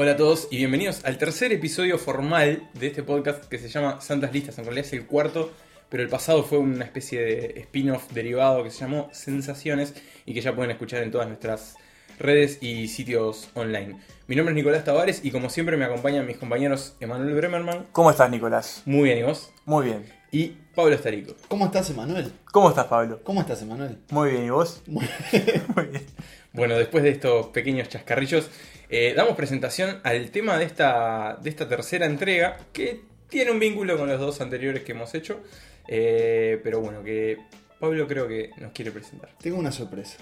Hola a todos y bienvenidos al tercer episodio formal de este podcast que se llama Santas Listas. En realidad es el cuarto, pero el pasado fue una especie de spin-off derivado que se llamó Sensaciones y que ya pueden escuchar en todas nuestras redes y sitios online. Mi nombre es Nicolás Tavares y como siempre me acompañan mis compañeros Emanuel Bremerman. ¿Cómo estás, Nicolás? Muy bien, ¿y vos? Muy bien. Y Pablo Estarico. ¿Cómo estás, Emanuel? ¿Cómo estás, Pablo? ¿Cómo estás, Emanuel? Muy bien, ¿y vos? Muy Muy bien. Bueno, después de estos pequeños chascarrillos, eh, damos presentación al tema de esta, de esta tercera entrega, que tiene un vínculo con los dos anteriores que hemos hecho, eh, pero bueno, que Pablo creo que nos quiere presentar. Tengo una sorpresa.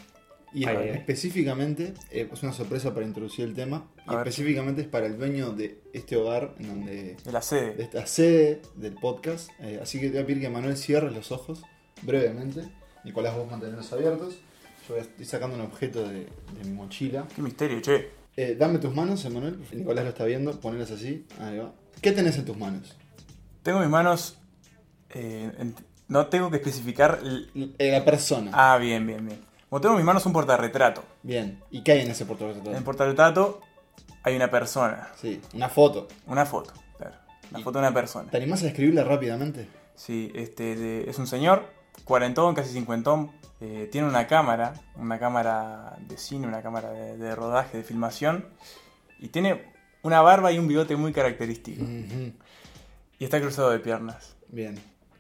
Y Ay, específicamente, eh, es una sorpresa para introducir el tema, y ver. específicamente es para el dueño de este hogar, en donde, De la de sede. esta sede del podcast. Eh, así que te voy a pedir que Manuel cierre los ojos brevemente. Nicolás, vos mantenerlos abiertos. Yo estoy sacando un objeto de, de mi mochila. Qué misterio, che. Eh, dame tus manos, Emanuel. Nicolás lo está viendo. Ponelas así. Ahí va. ¿Qué tenés en tus manos? Tengo mis manos. eh, en- no tengo que especificar. la persona. Ah, bien, bien, bien. Como tengo en mis manos un portarretrato. Bien. ¿Y qué hay en ese portarretrato? En el portarretrato hay una persona. Sí, una foto. Una foto. Claro. Una Y- foto de una persona. ¿Te animás a escribirla rápidamente? Sí, este de- es un señor, cuarentón, casi cincuentón. Eh, tiene una cámara, una cámara de cine, una cámara de, de rodaje, de filmación. Y tiene una barba y un bigote muy característico. Y está cruzado de piernas. Bien.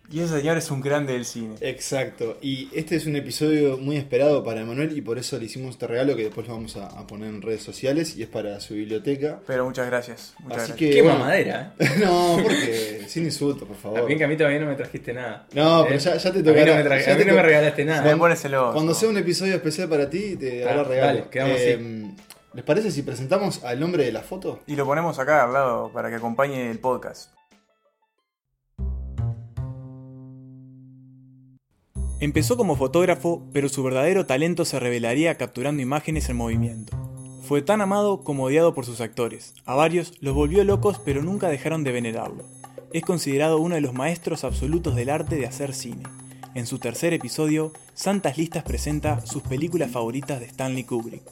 Y ese señor es un grande del cine. Exacto. Y este es un episodio muy esperado para Emanuel y por eso le hicimos este regalo que después lo vamos a, a poner en redes sociales y es para su biblioteca. Pero muchas gracias. Muchas Así gracias. que- Qué bueno. mamadera, ¿eh? no, porque sin insulto, por favor. Bien que a mí todavía no me trajiste nada. No, pero ¿Eh? ya, ya te A mí no tocará. me, tra- ya a mí te no me regalaste nada. Me pones. Cuando sea un episodio especial para ti, te Ah, hará regalo. dale, quedamos Eh, ¿Les parece si presentamos al nombre de la foto? Y lo ponemos acá al lado para que acompañe el podcast. Empezó como fotógrafo, pero su verdadero talento se revelaría capturando imágenes en movimiento. Fue tan amado como odiado por sus actores. A varios los volvió locos, pero nunca dejaron de venerarlo. Es considerado uno de los maestros absolutos del arte de hacer cine. En su tercer episodio, Santas Listas presenta sus películas favoritas de Stanley Kubrick.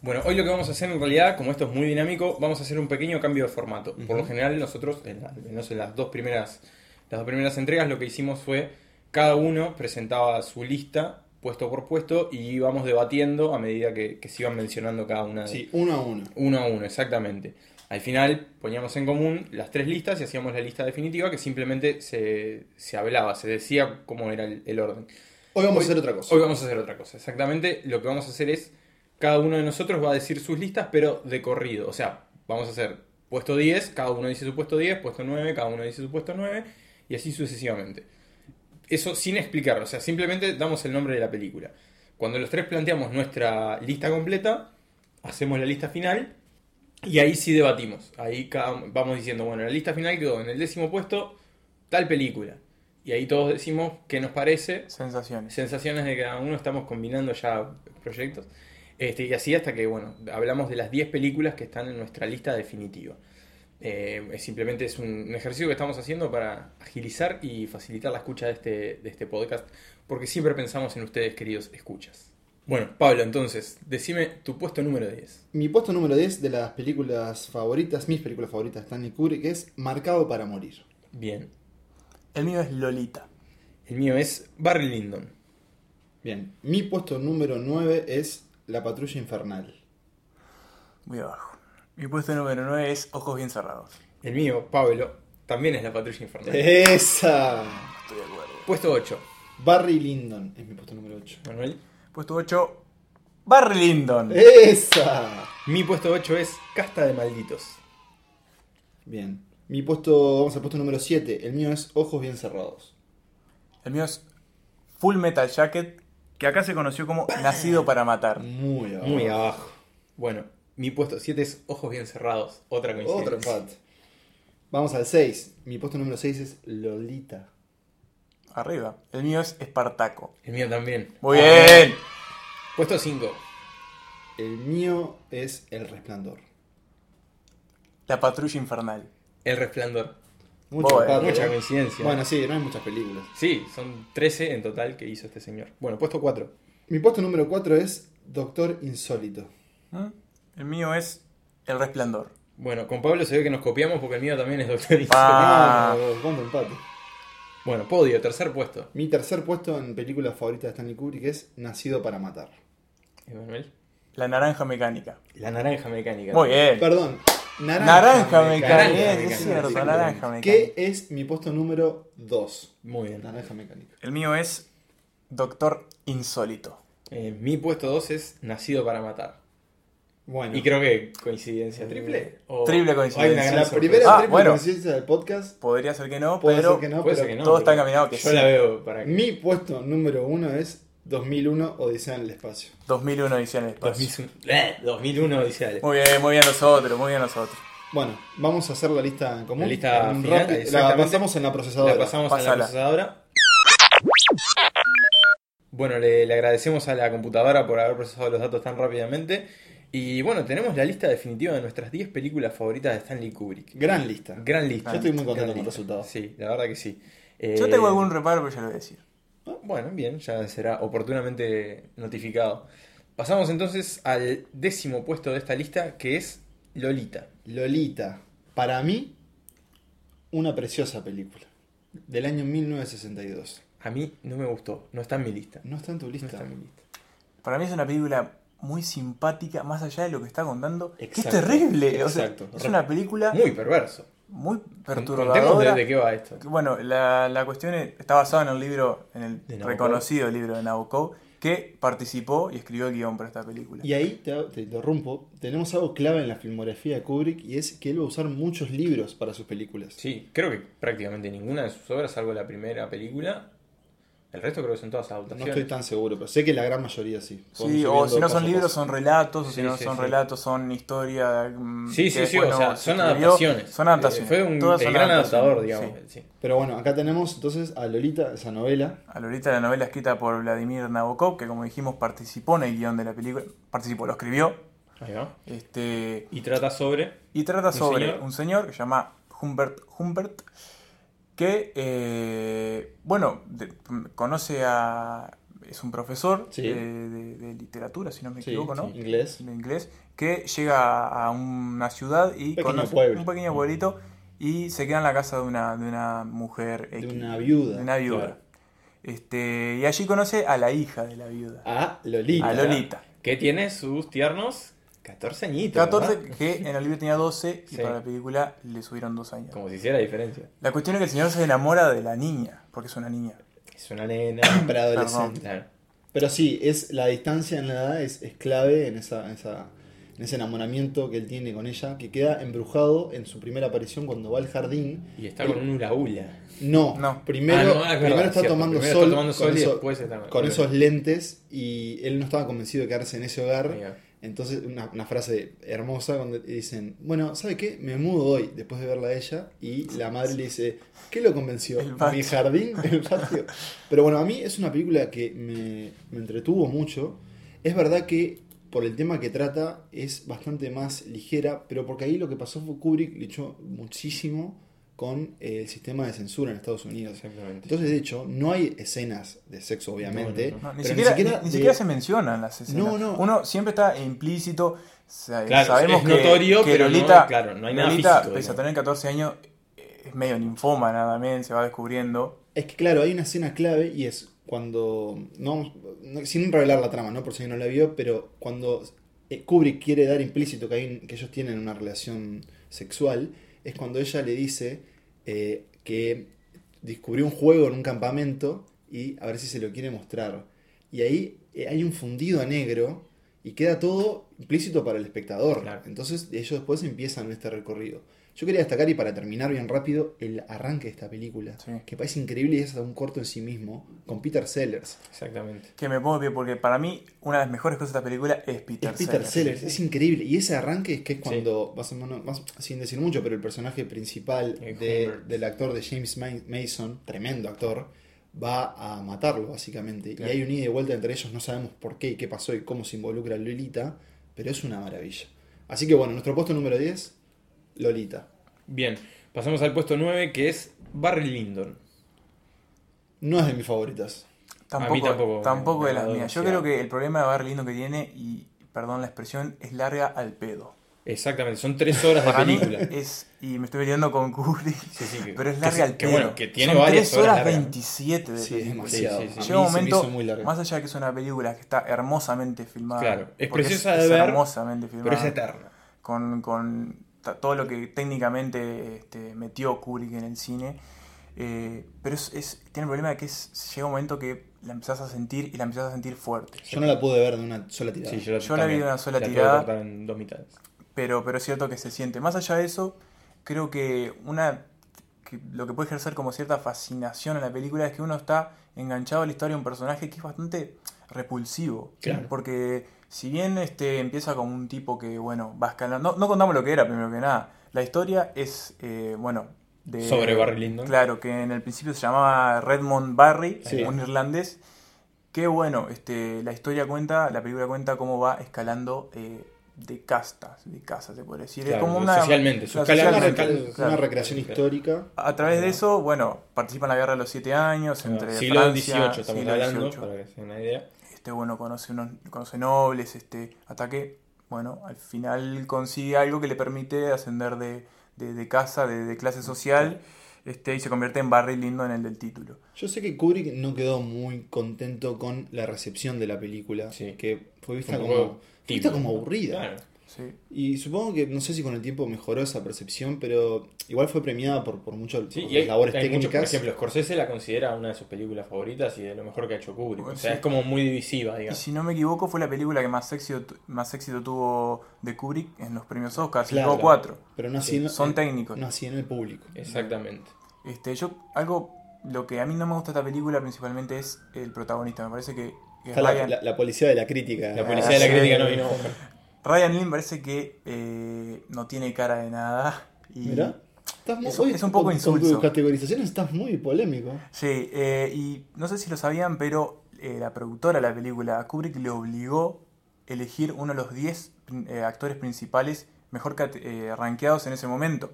Bueno, hoy lo que vamos a hacer en realidad, como esto es muy dinámico, vamos a hacer un pequeño cambio de formato. Por lo general nosotros, en, la- en las dos primeras, las dos primeras entregas, lo que hicimos fue cada uno presentaba su lista puesto por puesto y íbamos debatiendo a medida que, que se iban mencionando cada una de Sí, uno a uno. Uno a uno, exactamente. Al final poníamos en común las tres listas y hacíamos la lista definitiva que simplemente se, se hablaba, se decía cómo era el, el orden. Hoy vamos Hoy- a hacer otra cosa. Hoy vamos a hacer otra cosa. Exactamente lo que vamos a hacer es, cada uno de nosotros va a decir sus listas, pero de corrido. O sea, vamos a hacer puesto 10, cada uno dice su puesto 10, puesto 9, cada uno dice su puesto 9, y así sucesivamente. Eso sin explicarlo, o sea, simplemente damos el nombre de la película. Cuando los tres planteamos nuestra lista completa, hacemos la lista final y ahí sí debatimos. Ahí vamos diciendo, bueno, la lista final quedó en el décimo puesto tal película. Y ahí todos decimos qué nos parece Sensaciones. sensaciones de cada uno estamos combinando ya proyectos. Este, y así hasta que, bueno, hablamos de las 10 películas que están en nuestra lista definitiva. Eh, es simplemente es un, un ejercicio que estamos haciendo para agilizar y facilitar la escucha de este, de este podcast, porque siempre pensamos en ustedes, queridos escuchas. Bueno, Pablo, entonces, decime tu puesto número 10. Mi puesto número 10 de las películas favoritas, mis películas favoritas de Stanley Kubrick, es Marcado para Morir. Bien. El mío es Lolita. El mío es Barry Lyndon. Bien. Mi puesto número 9 es La Patrulla Infernal. Muy abajo. Mi puesto número 9 es Ojos Bien Cerrados. El mío, Pablo, también es la patrulla infernal. ¡Esa! Estoy de acuerdo. Puesto 8. Barry Lyndon es mi puesto número 8. Manuel. Puesto 8, Barry Lyndon. ¡Esa! Mi puesto 8 es Casta de Malditos. Bien. Mi puesto, vamos al puesto número 7. El mío es Ojos Bien Cerrados. El mío es Full Metal Jacket, que acá se conoció como Nacido para Matar. Muy abajo. Muy abajo. Bueno, mi puesto 7 es Ojos Bien Cerrados. Otra coincidencia. Otro empate. Vamos al 6. Mi puesto número 6 es Lolita. Arriba. El mío es Espartaco. El mío también. Muy bien. Puesto 5. El mío es El Resplandor. La Patrulla Infernal. El Resplandor. Mucho empate, Mucha ¿eh? coincidencia. Bueno, sí, no hay muchas películas. Sí, son 13 en total que hizo este señor. Bueno, puesto 4. Mi puesto número 4 es Doctor Insólito. ¿Mm? El mío es El Resplandor. Bueno, con Pablo se ve que nos copiamos porque el mío también es Doctor Ah. No, no, ¿cuánto empate? Bueno, podio, tercer puesto. Mi tercer puesto en película favorita de Stanley Kubrick es Nacido para Matar. Emanuel. La Naranja Mecánica. La naranja mecánica. Muy bien. Perdón, Naranja, Naranja Mecánica. Mecánica. Naranja Es Mecánica, cierto, sí, Naranja Mecánica. Que es mi puesto número 2. Muy bien. Naranja Mecánica. El mío es Doctor Insólito. Eh, mi puesto 2 es Nacido para Matar. Bueno, Y creo que coincidencia triple. o- Triple coincidencia. hay una gran la primera Ah, triple bueno. coincidencia del podcast Podría ser que no, puede pero ser que no, Puede pero ser que no, todo está encaminado que Yo sí. la veo para que. mi puesto número 1 es 2001 Odisea en el espacio. 2001 edición del espacio. 2001, eh, 2001 dice Ale. Muy bien, muy bien nosotros, muy bien nosotros. Bueno, vamos a hacer la lista en común. La lista En final, rápido- la pasamos en la procesadora. La pasamos a Pásala. la procesadora. Bueno, le, le agradecemos a la computadora por haber procesado los datos tan rápidamente. Y bueno, tenemos la lista definitiva de nuestras 10 películas favoritas de Stanley Kubrick. Gran lista. Gran lista. Yo estoy muy contento Gran con el resultado. Sí, la verdad que sí. Eh, Yo tengo algún reparo, pero ya lo voy a decir. ah, Bueno, bien, ya será oportunamente notificado. Pasamos entonces al décimo puesto de esta lista, que es Lolita. Lolita. Para mí, una preciosa película. Del año 1962. A mí no me gustó, no está en mi lista. No está en tu No lista. está en mi lista. Para mí es una película muy simpática, más allá de lo que está contando. que Es Exacto, terrible. O sea, exacto. es una película Muy perverso. muy perturbadora. de, de qué va esto. Bueno, la, la cuestión es- está basada en el libro, en el reconocido libro de Nabokov, que participó y escribió el guion para esta película. Y ahí te, te interrumpo. Tenemos algo clave en la filmografía de Kubrick y es que él va a usar muchos libros para sus películas. Sí, creo que prácticamente ninguna de sus obras, salvo la primera película, el resto creo que son todas No adaptaciones. estoy tan seguro, pero sé que la gran mayoría sí. Sí, o si no son libros, son relatos, o si no sí, son sí. relatos, son historia. mm, Sí, sí, sí, o no sea, se son adaptaciones. Son adaptaciones. Eh, Fue un Todas el son gran adaptador, digamos. sí. sí. Pero bueno, acá tenemos entonces a Lolita, esa novela. A Lolita, la novela escrita por Vladimir Nabokov, que como dijimos participó en el guion de la película, participó, lo escribió, Ahí va. este, Y trata sobre. y trata ¿Un sobre señor? un señor que se llama Humbert Humbert, que, eh, bueno, de- conoce a... es un profesor Sí. de, de- de literatura, si no me Sí, equivoco, ¿no? sí, inglés. de inglés, que llega a una ciudad y Pequeño conoce pueblo. un pequeño pueblito y se queda en la casa de una, de una mujer De una viuda. de una viuda. Claro. Este, y allí conoce a la hija de la viuda, A Lolita. a Lolita. Que tiene sus tiernos 14 añitos. 14, ¿verdad? que en el libro tenía 12 y Sí. para la película le subieron dos años. Como si hiciera diferencia. La cuestión es que el señor se enamora de la niña, porque es una niña. Es una nena. Preadolescente. Claro. Pero sí, es la distancia en la edad es, es clave en esa, esa- en ese enamoramiento que él tiene con ella, que queda embrujado en su primera aparición cuando va al jardín. Y está con un hula. No, No. primero, Ah, no, es verdad, primero está cierto. tomando Primero sol, está tomando sol con, y eso- después está- con esos lentes y él no estaba convencido de quedarse en ese hogar. Entonces, una, una frase hermosa cuando dicen, bueno, ¿sabe qué? Me mudo hoy después de verla a ella y la madre le dice, ¿qué lo convenció? ¿Mi jardín? ¿El patio? Pero bueno, a mí es una película que me, me entretuvo mucho. Es verdad que por el tema que trata es bastante más ligera, pero porque ahí lo que pasó fue Kubrick luchó muchísimo con el sistema de censura en Estados Unidos. Exactamente. Entonces, de hecho, no hay escenas de sexo, obviamente. No, no, No, ni, siquiera, ni- ni de- siquiera se mencionan las escenas. No, no. Uno siempre está implícito. Claro, sabemos es que, notorio, que pero Lolita, claro, no hay nada Lolita, físico, pese a tener 14 años, eh, es medio ninfómana también, se va descubriendo. Es que claro, hay una escena clave y es cuando, no, sin revelar la trama, ¿no? por si no la vio, pero cuando eh, Kubrick quiere dar implícito que, hay- que ellos tienen una relación sexual, es cuando ella le dice eh, que descubrió un juego en un campamento y a ver si se lo quiere mostrar. Y ahí eh, hay un fundido a negro y queda todo implícito para el espectador. Claro. Entonces ellos después empiezan este recorrido. Yo quería destacar, y para terminar bien rápido, el arranque de esta película, Sí. que parece increíble y es un corto en sí mismo, con Peter Sellers. Exactamente. Que me pongo pie porque para mí una de las mejores cosas de esta película es Peter, es Peter Sellers, es increíble. Y ese arranque es que es Sí. cuando, más o menos, más- sin decir mucho, pero el personaje principal Eh, de- del actor de James Ma- Mason, tremendo actor, va a matarlo básicamente. Claro. Y hay un ida y vuelta entre ellos, no sabemos por qué y qué pasó y cómo se involucra Lolita, pero es una maravilla. Así que bueno, nuestro puesto número 10, Lolita. Bien, pasamos al puesto 9 que es Barry Lyndon. No es de mis favoritas. Tampoco, A mí tampoco tampoco, me de las mías. Yo creo que el problema de Barry Lindo que tiene, y perdón la expresión, es larga al pedo. Exactamente, son tres horas de Para mí película. es, y me estoy peleando con Kubrick, Sí, sí, que- pero es que larga al que pedo. bueno, que tiene Son varias 3 horas horas largas. 27 de Sí, es película. demasiado. Sí, sí, sí. A Llega un momento, hizo muy larga. más allá de que es una película que está hermosamente filmada. Claro, es preciosa de ver, hermosamente filmada. Pero es eterna. con, todo lo que técnicamente este, metió Kubrick en el cine. eh, pero es, es- tiene el problema de que es, llega un momento que la empezás a sentir y la empezás a sentir fuerte. Yo no la pude ver de una sola tirada. Sí, yo, Yo la vi de una sola La tirada. en dos mitades. Pero, pero es cierto que se siente. Más allá de eso, creo que una que lo que puede ejercer como cierta fascinación en la película es que uno está enganchado a la historia de un personaje que es bastante repulsivo. Claro. Porque si bien este empieza como un tipo que, bueno, va escalando. No, no contamos lo que era, primero que nada. La historia es, eh, bueno. De, Sobre Barry Lyndon. Claro, que en el principio se llamaba Redmond Barry, Sí. un irlandés. Que bueno, este, la historia cuenta, la película cuenta cómo va escalando eh, de castas, de casas, se puede decir. Claro, es como una. socialmente, su claro, escala Una, socialmente, claro. una recreación histórica. A través de eso, bueno, participa en la guerra de los siete años entre siglo Francia, XVIII estamos siglo hablando, para que se den una idea. Este, bueno, conoce, unos, conoce nobles, este, hasta que, bueno, al final consigue algo que le permite ascender de, de, de casa, de, de clase social, este, y se convierte en Barry Lyndon en el del título. Yo sé que Kubrick no quedó muy contento con la recepción de la película, Sí. que fue vista como, fue vista como aburrida. Claro. Sí. Y supongo que, no sé si con el tiempo mejoró esa percepción, pero igual fue premiada por, por muchas Sí, por y hay, labores hay muchos, por técnicas. ejemplo, Scorsese la considera una de sus películas favoritas y de lo mejor que ha hecho Kubrick. O sea, Sí. es como muy divisiva, Y digamos. si no me equivoco, fue la película que más éxito, tu- más éxito tuvo de Kubrick en los premios Oscar, Claro. tuvo cuatro. pero no así, Sí, en, son técnicos. No así en el público. Exactamente. Este, yo, algo, lo que a mí no me gusta de esta película principalmente es el protagonista. Me parece que, Está la, Ryan, la- la policía de la crítica. La policía de la sí. crítica no vino. Ryan Lynn parece que eh, no tiene cara de nada. Y, Mirá. Estás muy, Es un- hoy es un poco con, con insulso. tus categorizaciones estás muy polémico. Sí, eh, y no sé si lo sabían, pero eh, la productora de la película, Kubrick, le obligó a elegir uno de los 10 eh, actores principales mejor eh, rankeados en ese momento.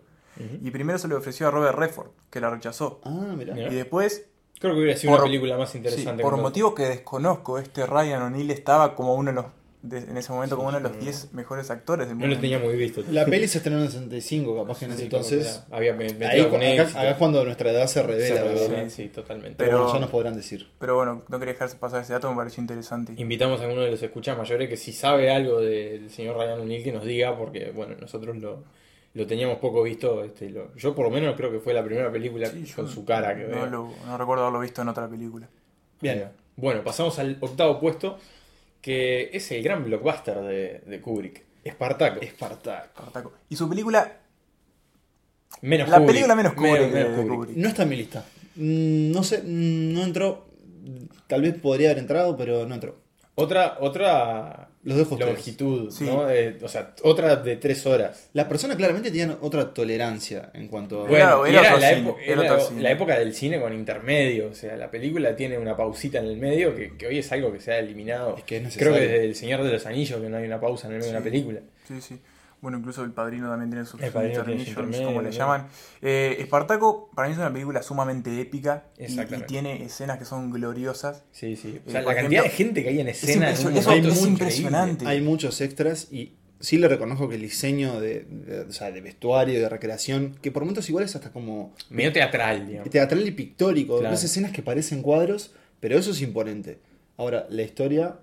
Y primero se le ofreció a Robert Redford, que la rechazó. Ah, mirá. Y después, Creo que hubiera sido Por- una película más sí, interesante. por que motivos que desconozco, este Ryan O'Neill estaba como uno de los, de- en ese momento, como uno de los 10 mejores actores del No mundo. lo tenía muy visto. La peli se estrenó en el 65, capaz que en ese Sí, entonces. había Ahí, algún acá, acá es cuando nuestra edad se revela, Se revela, ¿verdad? Sí, totalmente. Pero, bueno, ya nos podrán decir. Pero bueno, no quería dejarse pasar ese dato, me pareció interesante. Invitamos a alguno de los escuchas mayores que si sabe algo de- del señor Ryan O'Neill que nos diga, porque bueno, nosotros lo, lo teníamos poco visto. Este, lo- yo por lo menos creo que fue la primera película Sí, con su cara que no, veo. lo- no recuerdo haberlo visto en otra película. Bien. Bueno, pasamos al octavo puesto, que es el gran blockbuster de, de Kubrick, Espartaco. Espartaco. Espartaco. Y su película, Menos la Kubrick. película menos Kubrick, Menos- de- menos de Kubrick. Kubrick. No está en mi lista. Mm, No sé, mm, no entró. Tal vez podría haber entrado, pero no entró. Otra, otra Los dejo ustedes. longitud, Sí. ¿no? Eh, o sea, otra de tres horas. Las personas claramente tenían otra tolerancia en cuanto a. Bueno, Era- era la, cine, era era otro cine. la época del cine con intermedio. O sea, la película tiene una pausita en el medio que, que hoy es algo que se ha eliminado. Es que es Creo que desde El Señor de los Anillos que no hay una pausa en el medio de una película. Sí, sí. Bueno, incluso El Padrino también tiene sus intermissions, como le llaman. Eh, Espartaco, para mí es una película sumamente épica y- y, tiene escenas que son gloriosas. Sí, sí. O Eh, sea, la cantidad de gente que hay en escena. eso es impresionante. Hay muchos extras y sí le reconozco que el diseño de, de- o sea, de vestuario, de recreación, que por momentos igual es hasta como Medio teatral, digamos. teatral y pictórico. Claro. Ves escenas que parecen cuadros, pero eso es imponente. Ahora, la historia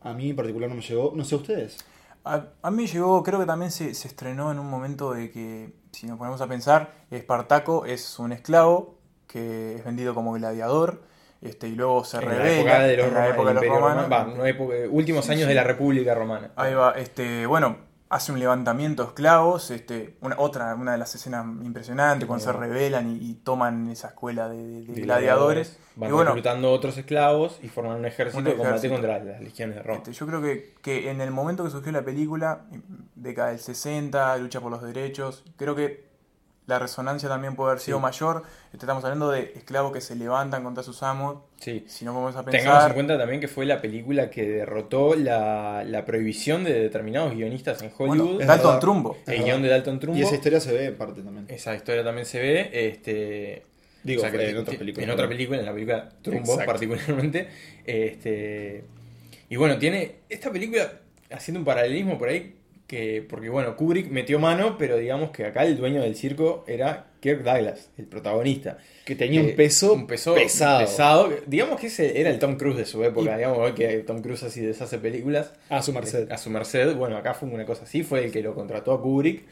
a mí en particular no me llegó. No sé ustedes. A, a mí llegó, creo que también se, se estrenó en un momento de que, si nos ponemos a pensar, Espartaco es un esclavo que es vendido como gladiador este, y luego se En la revela época de los, en la Roma- época de los romanos. Va, época- últimos Sí, años sí. de la República Romana. Ahí va, este, bueno, hace un levantamiento de esclavos, este, una, otra, una de las escenas impresionantes, cuando se rebelan y, y toman esa escuela de, de- de gladiadores. Van y bueno, reclutando otros esclavos y forman un ejército, Un de combate ejército. contra las legiones de Roma. Este, yo creo que, que en el momento que surgió la película, década del 60, lucha por los derechos, creo que la resonancia también puede haber sido Sí. mayor. Este, estamos hablando de esclavos que se levantan contra sus amos. Sí. Si no vamos a Tengamos en pensar. cuenta también que fue la película que derrotó la, la prohibición de determinados guionistas en Bueno, Hollywood. es Dalton verdad. Trumbo. el guion de Dalton Trumbo. Y esa historia se ve en parte también. Esa historia también se ve. Este, Digo, o sea, que en ti- otras ti- películas. En otra película, en la película Trumbo Exacto. particularmente. Este, y bueno, tiene esta película, haciendo un paralelismo por ahí, que, porque bueno, Kubrick metió mano, pero digamos que acá el dueño del circo era Kirk Douglas, el protagonista. Que tenía Eh, un peso, un peso pesado. pesado. Digamos que ese era el Tom Cruise de su época, digamos que Tom Cruise así deshace películas. A su merced. A su merced, bueno, acá fue una cosa así, fue el que lo contrató a Kubrick,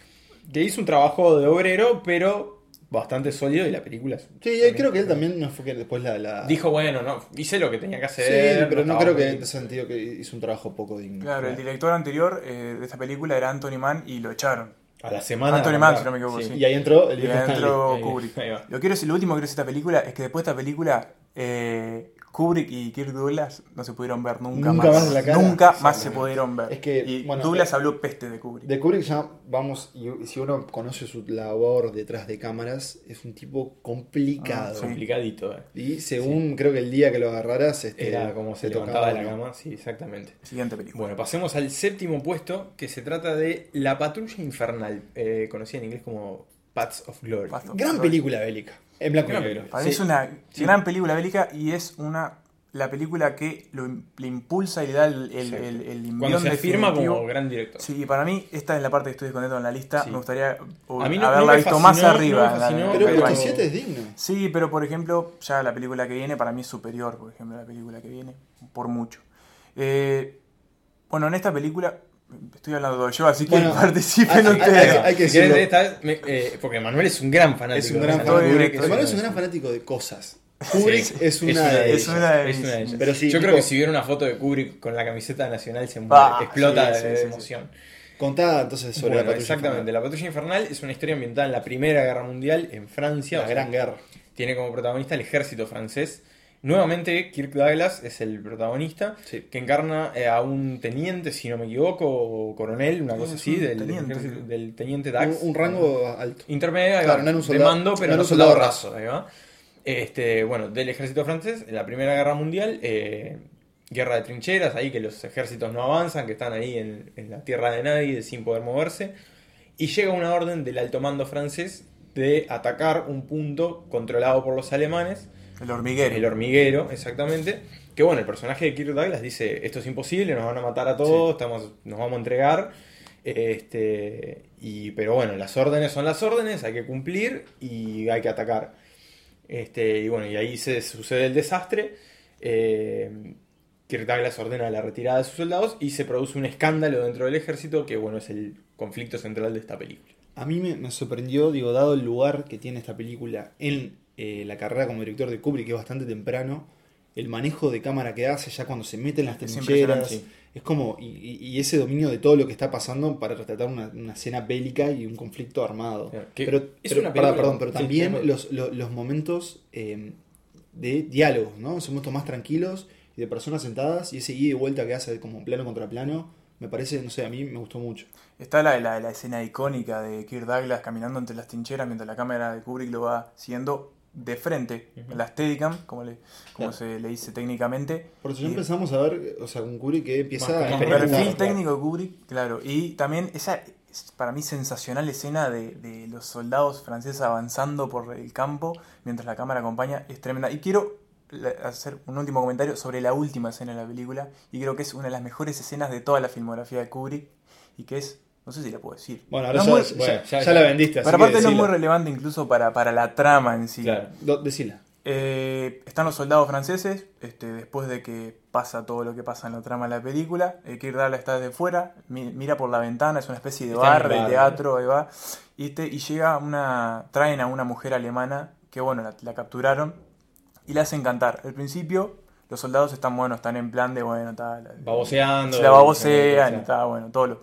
que hizo un trabajo de obrero, pero bastante sólido y la película... es- Sí, también- creo que él también no fue que después la. la... Dijo, bueno, no, hice lo que tenía que Sí, hacer. pero no creo que en ese sentido que hizo un trabajo poco digno. Claro, el director anterior eh, de esta película era Anthony Mann y lo echaron. A la semana... Anthony Mann, si no me equivoco, sí. Y ahí entró el Y Stanley. adentro Ahí- Kubrick. ahí va. Lo, quiero, decir- lo último que quiero decir de esta película es que después de esta película, eh, Kubrick y Kirk Douglas no se pudieron ver nunca, Nunca más. más en la cara. Nunca más se pudieron ver. Es que, y bueno, Douglas eh, habló peste de Kubrick. De Kubrick ya vamos, y si uno conoce su labor detrás de cámaras, es un tipo complicado. Ah, sí. Complicadito, eh. Y según creo que el día que lo agarraras, este, Era como se te levantaba de tocaba, la cama, sí, exactamente. Siguiente película. Bueno, pasemos al séptimo puesto, que se trata de La Patrulla Infernal, eh, conocida en inglés como Paths of Glory. Of Gran Glory. película bélica. En blanco y Gran negro. película. Para mí Sí. es una Sí. gran película bélica y es una la película que lo, le impulsa y le da el, el, el, el Cuando se afirma definitivo. como gran director. Sí, y para mí esta es la parte que estoy escondiendo en la lista. Sí. Me gustaría A mí no- haberla no me visto fascinó, más no arriba. la- fascinó, en Pero el pero- puesto ranking. 7 es digno. Sí, pero por ejemplo, ya la película que viene para mí es superior, por ejemplo, a la película que viene, por mucho. Eh, bueno, en esta película, estoy hablando yo, así que Bueno, participen hay- ustedes. hay- hay que Si querés, decirlo. esta vez me- eh, porque Manuel es un gran fanático. Es un de gran fanático. Manuel es un gran fanático de cosas. Kubrick Sí, es una de es ellas. una de Es una de ellas. Pero sí, Yo tipo- creo que si viera una foto de Kubrick con la camiseta nacional se muere, explota sí, de, sí, de sí, emoción. Contá entonces sobre Bueno, la patrulla exactamente. infernal. La Patrulla Infernal es una historia ambientada en la Primera Guerra Mundial en Francia. La o sea, gran guerra. Tiene como protagonista el ejército francés. Nuevamente, Kirk Douglas es el protagonista, Sí. que encarna eh, a un teniente, si no me equivoco, o coronel, una Sí, cosa así, un del, teniente, del Dax. Un, un rango alto. Intermedio, Claro, no de soldado- mando, pero no no, un soldado raso. Este, bueno, del ejército francés, en la Primera Guerra Mundial, eh, guerra de trincheras, ahí que los ejércitos no avanzan, que están ahí en, en la tierra de nadie, sin poder moverse. Y llega una orden del alto mando francés de atacar un punto controlado por los alemanes, El hormiguero. el hormiguero, exactamente. Que bueno, el personaje de Kirk Douglas dice, esto es imposible, nos van a matar a todos, estamos, nos vamos a entregar. Este, y, pero bueno, las órdenes son las órdenes, hay que cumplir y hay que atacar. Este, y bueno, y ahí se sucede el desastre. Eh, Kirk Douglas ordena la retirada de sus soldados y se produce un escándalo dentro del ejército que bueno es el conflicto central de esta película. A mí me, me sorprendió, digo, dado el lugar que tiene esta película en eh, la carrera como director de Kubrick, que es bastante temprano, el manejo de cámara que hace ya cuando se mete en las trincheras. Es como, y, ese dominio de todo lo que está pasando para retratar una, una escena bélica y un conflicto armado. Claro, Pero, es pero- una perdón, película- perdón, pero sí, también los, lo- los momentos eh, de diálogos, ¿no? Son momentos más tranquilos y de personas sentadas y ese ida y vuelta que hace como plano contra plano, me parece, no sé, a mí me gustó mucho. Está la, la, la escena icónica de Kirk Douglas caminando entre las trincheras mientras la cámara de Kubrick lo va siguiendo de frente, Ujú. en la Steadicam, como, le, como Claro. se le dice técnicamente. Por eso ya empezamos a ver, o sea, con Kubrick que empieza Más- a El perfil claro. técnico de Kubrick, claro. Y también esa, es para mí, sensacional escena de, de los soldados franceses avanzando por el campo mientras la cámara acompaña es tremenda. Y quiero hacer un último comentario sobre la última escena de la película. Y creo que es una de las mejores escenas de toda la filmografía de Kubrick. Y que es, no sé si la puedo decir. Bueno, ahora No ya, muy- ya- bueno, ya ya- ya. la vendiste, así Pero aparte no es muy relevante incluso para, para la trama en sí. Claro. Decila. Eh, están los soldados franceses, este, después de que pasa todo lo que pasa en la trama de la película. Eh, Kirk Douglas está de fuera, mi- mira por la ventana, es una especie de Está bar, de teatro, ahí va. Y, este, y llega una. traen a una mujer alemana que, bueno, la, la capturaron y la hacen cantar. Al principio, los soldados están, bueno, están en plan de, bueno, tal. Baboseando. Se la babosean y está, bueno, todo lo.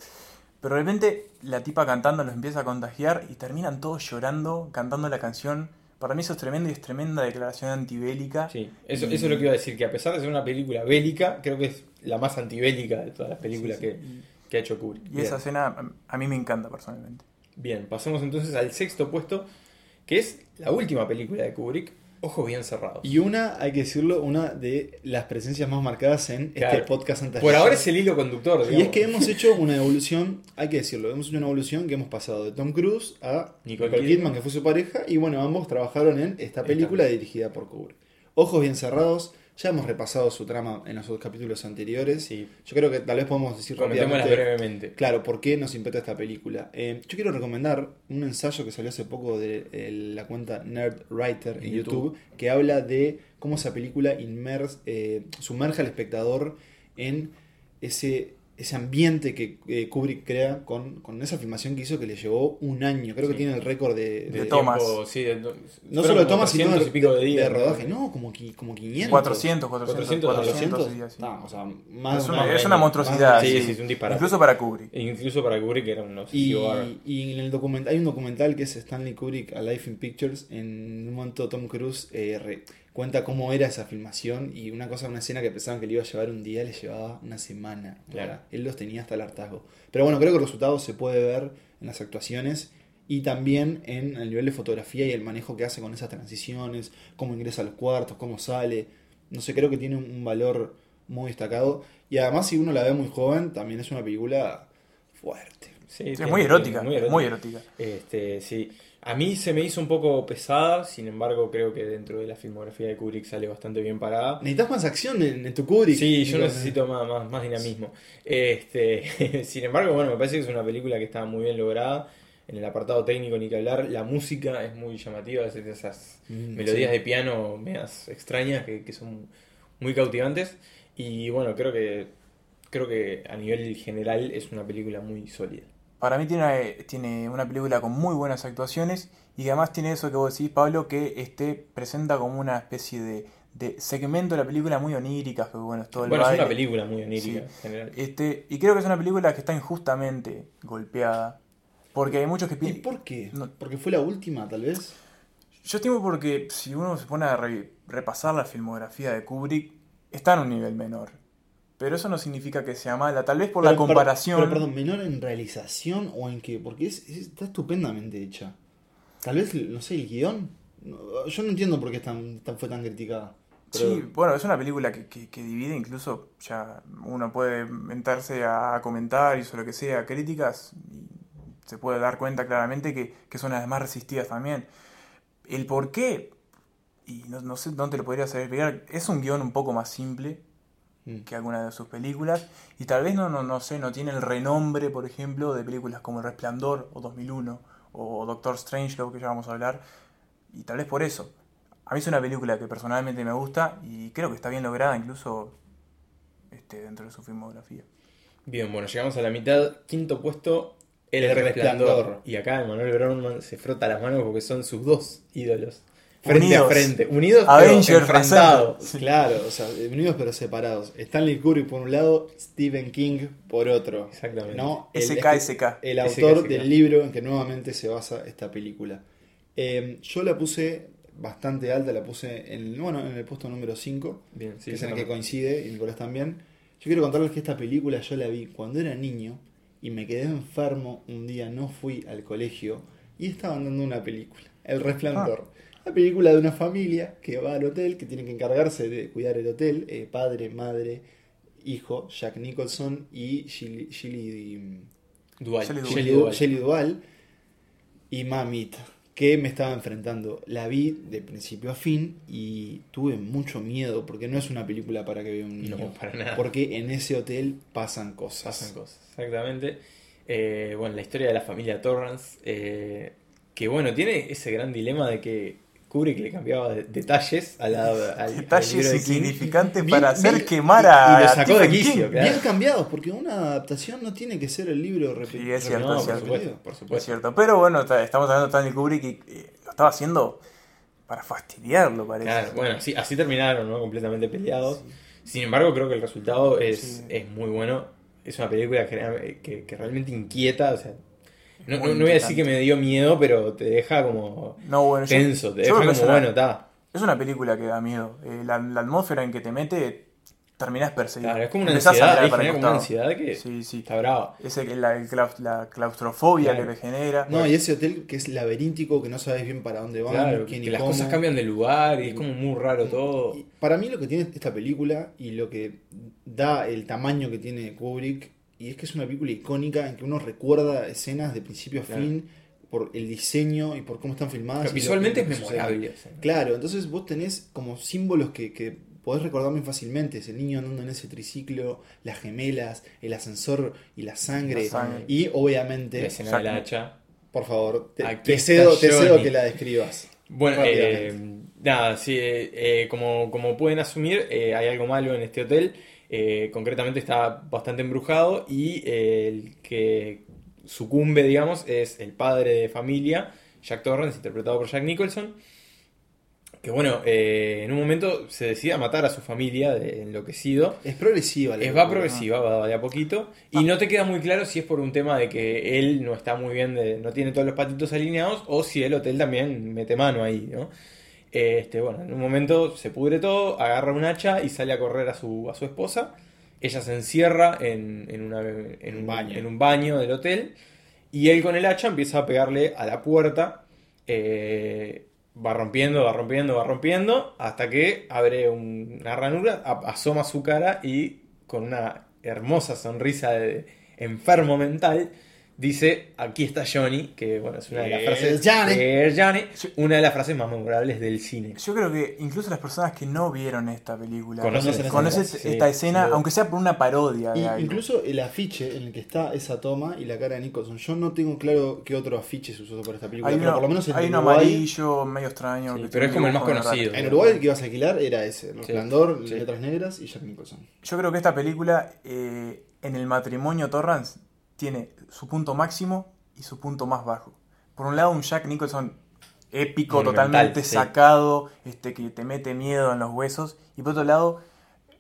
Pero de repente la tipa cantando los empieza a contagiar y terminan todos llorando, cantando la canción. Para mí eso es tremendo y es tremenda declaración antibélica. Sí, eso, Y- eso es lo que iba a decir, que a pesar de ser una película bélica, creo que es la más antibélica de todas las películas Sí, sí. Que, que ha hecho Kubrick. Y Bien. esa escena a mí me encanta personalmente. Bien, pasemos entonces al sexto puesto, que es la última película de Kubrick, Ojos Bien Cerrados. Y una, hay que decirlo, una de las presencias más marcadas en Claro. este podcast antes Por ahora es el hilo conductor. Y es digamos. que hemos hecho una evolución, hay que decirlo, hemos hecho una evolución que hemos pasado de Tom Cruise a Nicole Nicole, Kidman. Kidman, que fue su pareja, y bueno, ambos trabajaron en esta película dirigida por Kubrick. Ojos bien cerrados, Ya hemos repasado su trama en los capítulos anteriores. Sí, Yo creo que tal vez podemos decir rápidamente, brevemente. Claro, ¿por qué nos impacta esta película? Eh, yo quiero recomendar un ensayo que salió hace poco de eh, la cuenta Nerd Writer en En YouTube, que habla de cómo esa película inmers- eh, sumerge al espectador en ese, ese ambiente que eh, Kubrick crea con, con esa filmación que hizo que le llevó un año. Creo que Sí. tiene el récord de, De de- Thomas. tiempo, sí, de- no solo de como Thomas, sino 300 de, y pico de días. de rodaje. No, como, como 500. 400, 400, 400, 400, días, sí. No, o sea, más Es más- una, es una monstruosidad. Sí, sí. sí, es un disparate. Incluso para Kubrick. E incluso para Kubrick era un Y, y en el documental, hay un documental que es Stanley Kubrick A Life in Pictures. En un momento Tom Cruise eh, re- cuenta cómo era esa filmación y una cosa, una escena que pensaban que le iba a llevar un día, le llevaba una semana. Claro. Él los tenía hasta el hartazgo. Pero bueno, creo que el resultado se puede ver en las actuaciones y también en el nivel de fotografía y el manejo que hace con esas transiciones, cómo ingresa a los cuartos, cómo sale. No sé, creo que tiene un valor muy destacado. Y además, si uno la ve muy joven, también es una película fuerte. Sí, Sí, es muy erótica, muy erótica. muy erótica. Este, sí. A mí se me hizo un poco pesada, sin embargo creo que dentro de la filmografía de Kubrick sale bastante bien parada. Necesitas más acción en, en tu Kubrick. Sí, yo necesito más, más, más dinamismo. Este, sin embargo, bueno, me parece que es una película que está muy bien lograda. En el apartado técnico ni que hablar, la música es muy llamativa, es de esas Mm, melodías sí. de piano medias extrañas que, que son muy cautivantes. Y bueno, creo que creo que a nivel general es una película muy sólida. Para mí tiene, tiene una película con muy buenas actuaciones y que además tiene eso que vos decís, Pablo, que este presenta como una especie de, de segmento de la película muy onírica, que bueno, es todo el Bueno, es una película muy onírica Sí. en general. Este, y creo que es una película que está injustamente golpeada. Porque hay muchos que ¿Y piensan... por qué? No. Porque fue la última, tal vez. Yo estimo porque si uno se pone a re- repasar la filmografía de Kubrick, está en un nivel menor. Pero eso no significa que sea mala. Tal vez por la Pero, comparación... Pero, perdón, menor en realización o en qué? Porque es, es- está estupendamente hecha. Tal vez, no sé, el guion. Yo no entiendo por qué tan, tan- fue tan criticada. Pero- Sí, bueno, es una película que, que- que divide, incluso ya uno puede mentarse a comentarios o lo que sea, críticas, y se puede dar cuenta claramente que, que son las más resistidas también. El por qué, y no, no sé dónde lo podría saber explicar, es un guion un poco más simple Mm. que alguna de sus películas, y tal vez no, no, no sé, no tiene el renombre, por ejemplo, de películas como El Resplandor o 2001 o Doctor Strange, lo que ya vamos a hablar, y tal vez por eso. A mí es una película que personalmente me gusta y creo que está bien lograda incluso este, dentro de su filmografía. Bien, bueno, llegamos a la mitad. Quinto puesto, El, El Resplandor. Resplandor. Y acá Emanuel Brownman se frota las manos porque son sus dos ídolos. Frente Unidos. a frente. Unidos, Avengers pero enfrentados. presente. Claro, o sea, unidos pero separados. Stanley Kubrick por un lado, Stephen King por otro. Exactamente. ¿no? El- SK, SK. el autor del libro en que nuevamente se basa esta película. Eh, yo la puse bastante alta, la puse en, bueno, en el puesto número 5, Bien, sí, que es en el que coincide, y Nicolás también. Yo quiero contarles que esta película yo la vi cuando era niño y me quedé enfermo un día, no fui al colegio y estaban dando una película, El Resplandor. La película de una familia que va al hotel, que tiene que encargarse de cuidar el hotel, eh, padre, madre, hijo, Jack Nicholson y. Shelley Duvall. Shelley Shelley Du- Duvall. Shelley Duvall y mamita que me estaba enfrentando. La vi de principio a fin y tuve mucho miedo porque no es una película para que vea un niño. No, para nada. Porque en ese hotel pasan cosas. Pasan cosas, exactamente. Eh, bueno, la historia de la familia Torrance, eh, que bueno, tiene ese gran dilema de que Kubrick le cambiaba de- detalles a la, al, al Detalles de Bien- para hacer bien- quemar y- a, y lo a sacó de quicio, claro. Bien cambiados, porque una adaptación no tiene que ser el libro repetido. Sí, es cierto, No, es por cierto. supuesto, por Es supuesto. cierto. Pero bueno, ta- estamos hablando de Stanley Kubrick y eh, lo estaba haciendo para fastidiarlo, parece. Claro, bueno, así, así terminaron, ¿no? Completamente peleados. Sin embargo, creo que el resultado es, Sí. es muy bueno. Es una película que, que- que realmente inquieta. O sea, no, no- no voy a decir que me dio miedo, pero te deja como No, bueno, tenso. Te yo deja que como, es una- bueno, está. Es una película que da miedo. Eh, la, la atmósfera en que te mete, terminás perseguido. Claro, es como una Empezás ansiedad, para como una ansiedad que Sí, sí. está brava. Ese, que la, la claustrofobia Claro. que te genera. No, y ese hotel que es laberíntico, que no sabes bien para dónde van, Claro, quién y que las cómo. cosas cambian de lugar y es como muy raro todo. Y para mí lo que tiene esta película y lo que da el tamaño que tiene Kubrick, y es que es una película icónica en que uno recuerda escenas de principio a Claro. fin por el diseño y por cómo están filmadas. lo- Visualmente es memorable. Claro, entonces vos tenés como símbolos que, que podés recordar muy fácilmente. Es el niño andando en ese triciclo, las gemelas, el ascensor y la sangre. La sangre. Y La obviamente, escena Jack- del hacha. por favor, te, cedo, te cedo que la describas. Bueno, eh, nada, sí, eh, eh, como, como pueden asumir, eh, hay algo malo en este hotel. Eh, concretamente está bastante embrujado y eh, el que sucumbe, digamos, es el padre de familia, Jack Torrance, interpretado por Jack Nicholson. Que bueno, eh, en un momento se decide a matar a su familia de enloquecido. Es progresiva. la Es, va progresiva, va de a poquito. Y no te queda muy claro si es por un tema de que él no está muy bien, de, no tiene todos los patitos alineados, o si el hotel también mete mano ahí, ¿no? Este, bueno, en un momento se pudre todo, agarra un hacha y sale a correr a su, a su esposa. Ella se encierra en, en, una- en un, Baño. en un baño del hotel. Y él con el hacha empieza a pegarle a la puerta. eh, va rompiendo, va rompiendo, va rompiendo. Hasta que abre un- una ranura, asoma su cara y con una hermosa sonrisa de enfermo mental. Dice, aquí está Johnny, que bueno, es una de las Here's frases Johnny. Here's Johnny, una de las frases más memorables del cine. Yo creo que incluso las personas que no vieron esta película Conocen esta conocen escena. esta Sí, escena, sin duda. aunque sea por una parodia de Y algo. incluso el afiche en el que está esa toma y la cara de Nicholson. Yo no tengo claro qué otro afiche se usó para esta película, hay pero uno, por lo menos en hay Uruguay, amarillo medio extraño. Sí, pero es como el más conocido. En Uruguay el que ibas a alquilar era ese, el Sí, resplandor, sí. letras negras y Jack Nicholson. Yo creo que esta película, eh, en el matrimonio Torrance, tiene su punto máximo y su punto más bajo. Por un lado, un Jack Nicholson épico, Monumental, totalmente sí. sacado, este, que te mete miedo en los huesos. Y por otro lado,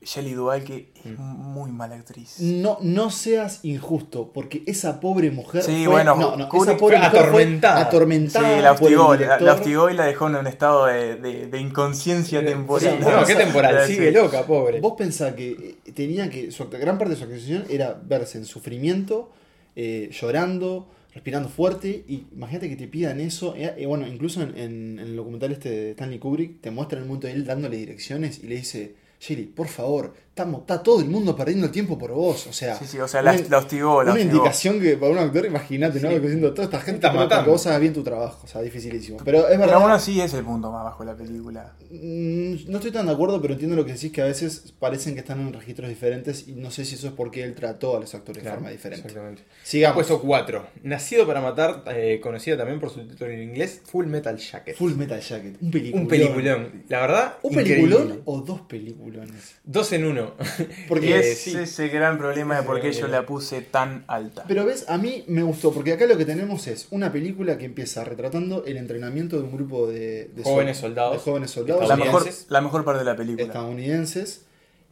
Shelley Duvall, que es Mm. muy mala actriz. No, no seas injusto, porque esa pobre mujer Sí, fue, bueno, no, no, Kubrick esa pobre fue mujer atormentada. fue Sí, atormentada la por el hostigó, la, la hostigó y la dejó en un estado de, de- de inconsciencia Sí, temporal. no, qué temporal, Sí. sigue loca, pobre. Vos pensás que eh, tenía que. Su, gran parte de su actuación era verse en sufrimiento, eh, llorando, respirando fuerte. Y imagínate que te pidan eso. eh, eh, bueno, incluso en, en- el documental este de Stanley Kubrick, te muestran el momento de él dándole direcciones y le dice: Shelly, por favor, estamos, está todo el mundo perdiendo el tiempo por vos. O sea, Sí, sí, o sea, la, una- la hostigó, la una hostigó. indicación que para un actor, imagínate, ¿no? Sí. Diciendo toda esta gente matando. que vos hagas bien tu trabajo. O sea, dificilísimo. Pero es Pero verdad. aún así es el punto más bajo de la película. Mm, No estoy tan de acuerdo, pero entiendo lo que decís, que a veces parecen que están en registros diferentes y no sé si eso es porque él trató a los actores Claro, de forma diferente. Exactamente. Sigamos. Puesto 4. Nacido para matar, eh, conocida también por su título en inglés, Full Metal Jacket. Full Metal Jacket. Un peliculón. Un peliculón. La verdad, ¿Un increíble. peliculón o dos peliculones? Dos en uno. Porque Y Eh, es sí. ese gran problema de por qué yo la puse tan alta. Pero ves, a mí me gustó, porque acá lo que tenemos es una película que empieza retratando el entrenamiento de un grupo de, de Jóvenes sol- soldados de jóvenes soldados la, mejor, estadounidenses. la mejor parte de la película. estadounidenses.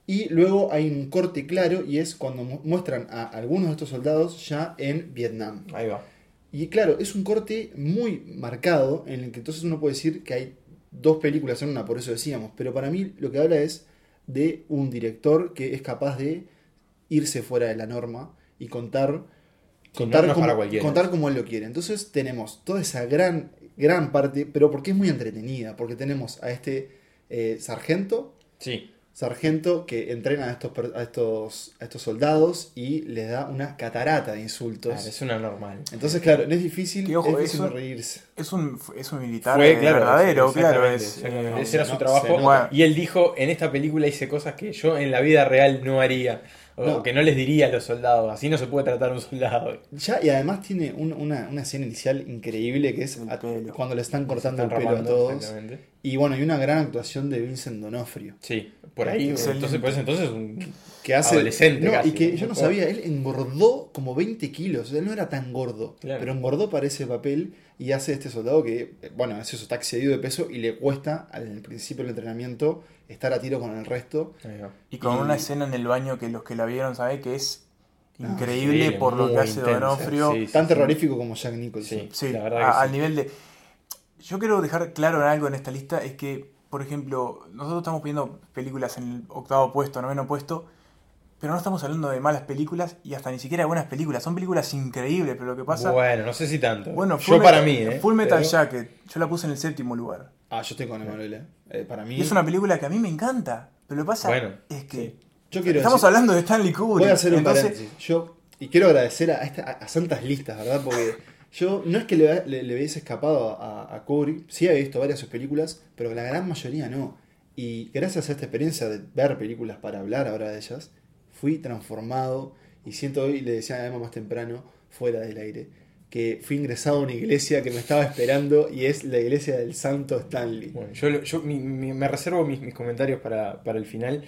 Y luego hay un corte claro y es cuando mu- muestran a algunos de estos soldados ya en Vietnam. Ahí va. Y claro, es un corte muy marcado en el que entonces uno puede decir que hay dos películas en una, por eso decíamos. Pero para mí lo que habla es de un director que es capaz de irse fuera de la norma y contar, contar, no- no es como, contar como él lo quiere. Entonces tenemos toda esa gran, gran parte, pero porque es muy entretenida, porque tenemos a este eh, sargento Sí. Sargento que entrena a estos, per- a estos, a estos soldados y les da una catarata de insultos. Claro, es una normal. Entonces, claro, no es difícil, Que, ojo, es difícil reírse. Es un, es un militar Fue, eh, claro, verdadero, claro. Es, eh, Ese era su no- trabajo. Y él dijo, en esta película hice cosas que yo en la vida real no haría. O No. que no les diría a los soldados. Así no se puede tratar a un soldado. Ya, y además tiene un- una, una escena inicial increíble que es a- cuando le están cortando Están el pelo a todos. Y bueno, y una gran actuación de Vincent Donofrio. Sí, por ahí. Excelente. Entonces, por eso entonces un Que hace. Adolescente No, casi, y que yo no sabía, él engordó como 20 kilos. Él no era tan gordo. Claro. Pero engordó para ese papel y hace este soldado que, eh, bueno, es eso, está excedido de peso y le cuesta al principio del entrenamiento estar a tiro con el resto. Y con Y- una escena en el baño que los que la vieron saben que es Ah, increíble sí, por lo que hace Donofrio. sí. Tan terrorífico como Jack Nicholson. Sí. Sí, La verdad a- que al sí. nivel de... Yo quiero dejar claro algo en esta lista, es que, por ejemplo, nosotros estamos viendo películas en el octavo puesto, noveno puesto, pero no estamos hablando de malas películas y hasta ni siquiera de buenas películas. Son películas increíbles, pero lo que pasa... Bueno, no sé si tanto. Bueno, yo para mí, ¿eh? Full Metal Pero- Jacket, yo la puse en el séptimo lugar. Ah, yo estoy con Emanuel. eh. para mí. Y es una película que a mí me encanta, pero lo que pasa Bueno, es que... sí. Yo quiero Estamos decir- hablando de Stanley Kubrick. Voy a hacer un entonces- paréntesis. Yo, y quiero agradecer a, esta- a santas listas, ¿verdad? Porque yo no es que le, le, le hubiese escapado a, a Kubrick, sí había visto varias de sus películas, pero la gran mayoría no. Y gracias a esta experiencia de ver películas para hablar ahora de ellas, fui transformado y siento hoy, le decía a Emma más temprano, fuera del aire, que fui ingresado a una iglesia que me estaba esperando y es la iglesia del Santo Stanley. Bueno, yo, yo mi- mi- me reservo mis, mis comentarios para, para el final,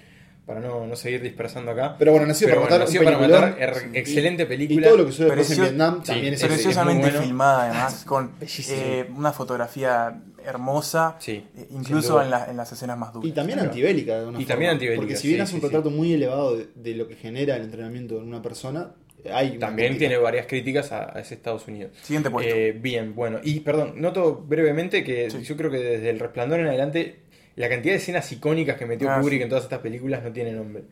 para no, no seguir dispersando acá. Pero bueno, Nacido Pero para bueno, Matar, Nacido un para. Matar, er- Y- excelente Y película. todo lo que sucede después en Vietnam sí, también es. Preciosamente muy bueno. filmada además, con eh, una fotografía hermosa, Sí, eh, incluso en, la- en las escenas más duras. Y también va. antibélica de una Y también antibélica, Porque si bien sí, hace un sí, retrato muy elevado de, de lo que genera el entrenamiento en una persona, hay una También crítica. tiene varias críticas a, a ese Estados Unidos. Siguiente puesto. Eh, bien, bueno. Y perdón, noto brevemente que Sí. yo creo que desde El Resplandor en adelante, la cantidad de escenas icónicas que metió Ah, Kubrick sí. en todas estas películas no tiene nombre.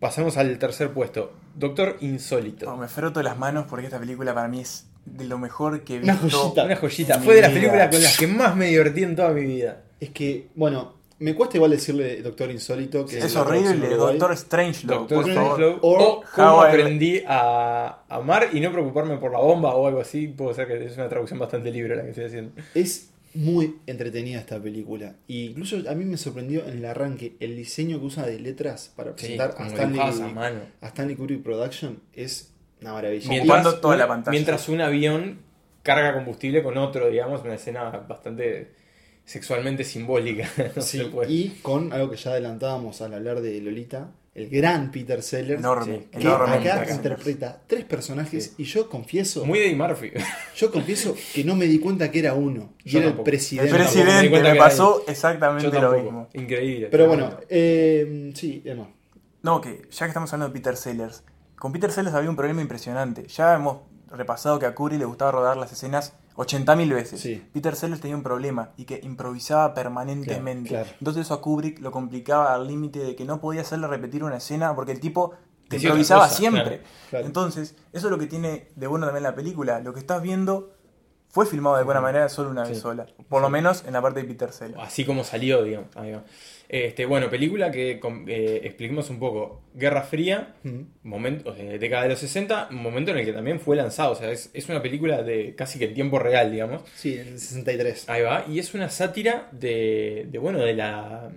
Pasamos al tercer puesto. Doctor Insólito. No, me froto las manos porque esta película para mí es de lo mejor que he Una visto. joyita. Una joyita. Fue de las películas con las que más me divertí en toda mi vida. Es que, bueno, me cuesta igual decirle Doctor Insólito. Que es horrible. Doctor Strangelove, Doctor. Strangelove. O cómo aprendí a amar y no preocuparme por la bomba o algo así. Puedo ser que es una traducción bastante libre la que estoy haciendo. Es muy entretenida esta película. Y incluso a mí me sorprendió en el arranque el diseño que usa de letras para Sí, presentar a, como Stanley, dibujadas a mano. a Stanley Kubrick Production es una maravilla. Ocupando toda la pantalla. mientras un avión carga combustible con otro, digamos, una escena bastante sexualmente simbólica. no Sí, y con algo que ya adelantábamos al hablar de Lolita, el gran Peter Sellers, Enorme, que enorme. acá Peter interpreta tres personajes Sí. y yo confieso, Muy Eddie Murphy. yo confieso que no me di cuenta que era uno. Y Yo era el tampoco. El presidente. me presidente pasó exactamente lo mismo. Increíble. Pero bueno, eh, sí, Emma. No, que ya que estamos hablando de Peter Sellers, con Peter Sellers había un problema impresionante. Ya hemos repasado que a Kubrick le gustaba rodar las escenas 80.000 veces. Sí. Peter Sellers tenía un problema y que improvisaba permanentemente. Claro, claro. Entonces eso a Kubrick lo complicaba al límite de que no podía hacerle repetir una escena porque el tipo te Decía improvisaba cosa, siempre. claro. Entonces, eso es lo que tiene de bueno también la película. Lo que estás viendo fue filmado de buena manera solo una vez sola. Por lo menos en la parte de Peter Sellers. Así como salió, digamos. Este, bueno, película que eh, expliquemos un poco. Guerra Fría, Mm. momento, década de los 60, un momento en el que también fue lanzado. O sea, es, es una película de casi que en tiempo real, digamos. Sí, en el 63. Ahí va. Y es una sátira de, de, bueno, de la,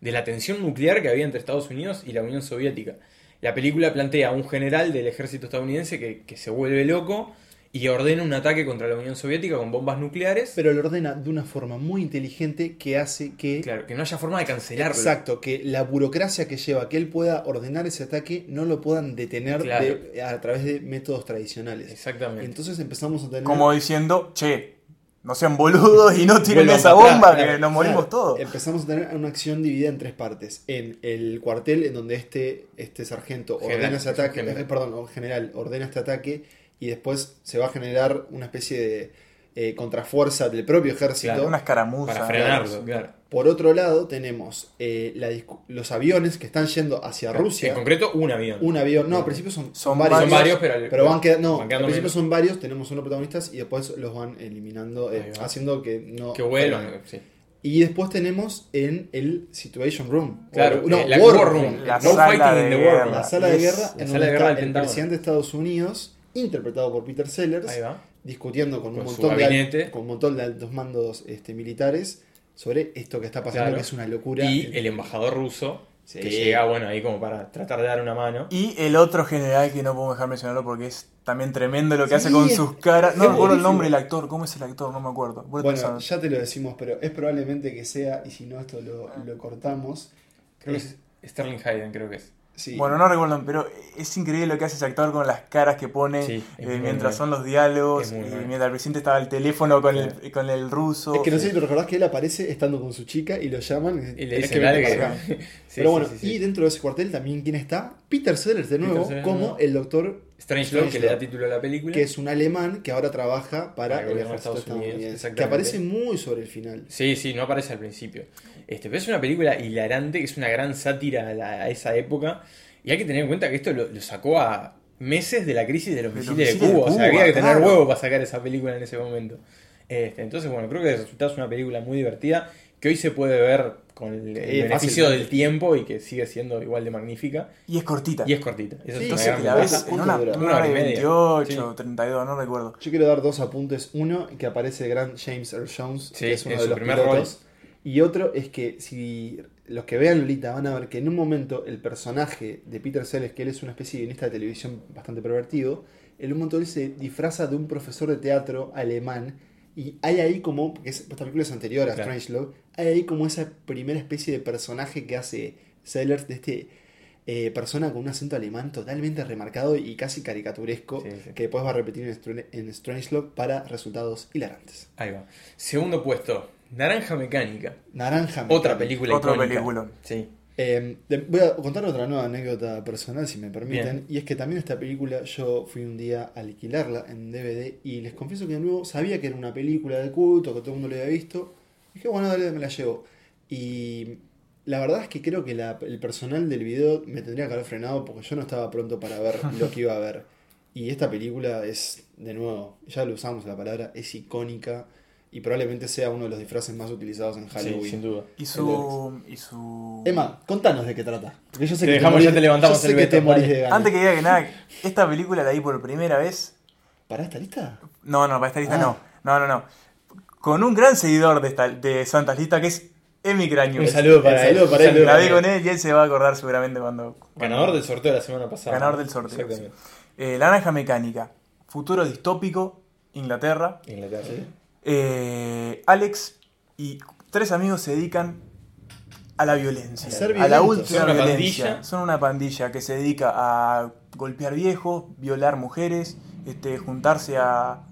de la tensión nuclear que había entre Estados Unidos y la Unión Soviética. La película plantea a un general del ejército estadounidense que, que se vuelve loco y ordena un ataque contra la Unión Soviética con bombas nucleares. Pero lo ordena de una forma muy inteligente que hace que... Claro, que no haya forma de cancelarlo. Exacto, que la burocracia que lleva a que él pueda ordenar ese ataque no lo puedan detener Claro. de- a través de métodos tradicionales. Exactamente. Entonces empezamos a tener... Como diciendo, che, no sean boludos y no tiren esa atrás, bomba, claro, que nos morimos Claro, todos. Empezamos a tener una acción dividida en tres partes. En el cuartel, en donde este, este sargento General, ordena ese ataque, general. eh, perdón, general, ordena este ataque y después se va a generar una especie de eh, contrafuerza del propio ejército. Claro, Una escaramuza. Para frenarlo, claro. Por otro lado, tenemos eh, la los aviones que están yendo hacia Rusia. En concreto, un avión. Un avión, no, al principio son, Son varios. Son varios, pero, Pero van quedando, no, van al principio menos. son varios, tenemos unos protagonistas y después los van eliminando, eh, va. haciendo que no... que vuelvan. sí. Y después tenemos en el Situation Room. Claro, O- no, eh, la War, War Room. La No sala fighting de in the guerra. war room. La sala de guerra la en sala donde de guerra del el Pentágono. presidente de Estados Unidos, interpretado por Peter Sellers, Ahí va. discutiendo con, un Con montón de, con un montón de altos mandos este, militares sobre esto que está pasando, Claro. que es una locura. Y el embajador ruso, Sí. que llega, bueno, ahí como para tratar de dar una mano. Y el otro general que no puedo dejar mencionarlo porque es también tremendo lo que Sí, hace con es- sus caras. No recuerdo el nombre del actor. ¿Cómo es el actor? No me acuerdo. Bueno, ya te lo decimos, pero es probablemente que sea, y si no esto lo, Ah. lo cortamos. Creo que es Sterling Hayden, creo que es. Sí. Bueno, no recuerdo, pero es increíble lo que hace ese actor con las caras que pone Sí, eh, es mientras son los diálogos. Es y bueno. mientras el presidente estaba al teléfono con, el, con el ruso. es que no sé si te recordás que él aparece estando con su chica y lo llaman y, le para que- acá. Sí, Pero bueno, sí, sí. y dentro de ese cuartel también, ¿quién está? Peter Sellers de nuevo, Sellers como el doctor Strange Love, que le da título a la película. que es un alemán que ahora trabaja para, Para el gobierno de Estados Unidos. Que aparece muy sobre el final. Sí, sí, no aparece al principio. Este, pero es una película hilarante, que es una gran sátira a, la- a esa época. Y hay que tener en cuenta que esto lo, lo sacó a meses de la crisis de los De los misiles de Cuba. O sea, había que tener claro. huevo para sacar esa película en ese momento. Este, entonces, bueno, creo que el resultado es una película muy divertida, que hoy se puede ver con el, el beneficio del tiempo y que sigue siendo igual de magnífica. Y es cortita. Y es cortita. Eso Sí, es Entonces una que gran la ves en ¿Cuánto una, una Una hora y y media. 28, 32, no recuerdo. Yo quiero dar dos apuntes. Uno, que aparece el gran James Earl Jones, Sí, que es uno de los primer pilotos. Y otro es que si los que vean Lolita van a ver que en un momento el personaje de Peter Sellers, que él es una especie de guionista de televisión bastante pervertido, en un momento él se disfraza de un profesor de teatro alemán y hay ahí como, porque es- esta película es anterior a Claro. Strangelove, hay ahí como esa primera especie de personaje que hace Sellers de este eh, persona con un acento alemán totalmente remarcado y casi caricaturesco, Sí, sí. que después va a repetir en, Str- en Strangelove para resultados hilarantes. Ahí va. Segundo puesto, Naranja Mecánica. Naranja. Otra Mecánica. película Otro icónica. peliculón. Sí. Eh, voy a contar otra nueva anécdota personal, si me permiten. Bien. Y es que también esta película yo fui un día a alquilarla en DVD y les confieso que de nuevo sabía que era una película de culto, que todo el mundo lo había visto. Y dije, bueno, dale, me la llevo. Y la verdad es que creo que la- el personal del video me tendría que haber frenado porque yo no estaba pronto para ver lo que iba a ver. Y esta película es, de nuevo, ya lo usamos la palabra, es icónica y probablemente sea uno de los disfraces más utilizados en Halloween. Sí, sin duda. Y su. Y su... Emma, contanos de qué trata. Porque yo sé Te que dejamos, morís- ya te levantamos yo sé el que veto, te morís de ganas. Antes que diga que nada, esta película la vi por primera vez. ¿Para esta lista? No, no, para esta lista Ah. no. No, no, no. Con un gran seguidor de, esta, de Santas Lista que es Emi Craño. Un saludo para Un él. saludo para él. La vi con él y él se va a acordar seguramente cuando. Ganador del sorteo de la semana pasada. Ganador del sorteo. Exactamente. Eh, la Naranja Mecánica. Futuro distópico. Inglaterra. Inglaterra. Eh, Alex y tres amigos se dedican a la violencia. A la última Son una violencia. pandilla. Son una pandilla que se dedica a golpear viejos, violar mujeres, este, juntarse a.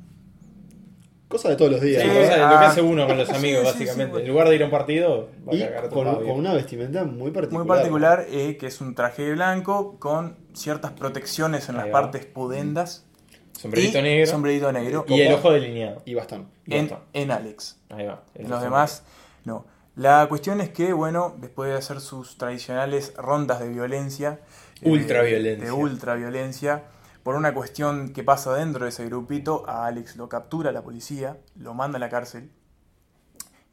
Cosa de todos los días. Sí, ¿no? cosa de lo que hace uno con los amigos, sí, básicamente. sí, bueno. En lugar de ir a un partido, va Y a con, con una vestimenta muy particular. Muy particular, eh, que es un traje blanco con ciertas protecciones en las va. partes pudendas. Sombrerito y negro. Sombrerito negro. Y el ojo delineado. Y bastón. Y en, bastón. en Alex. Ahí va. En los demás, no. La cuestión es que, bueno, después de hacer sus tradicionales rondas de violencia, eh, Ultraviolencia. de ultraviolencia, por una cuestión que pasa dentro de ese grupito, a Alex lo captura la policía, lo manda a la cárcel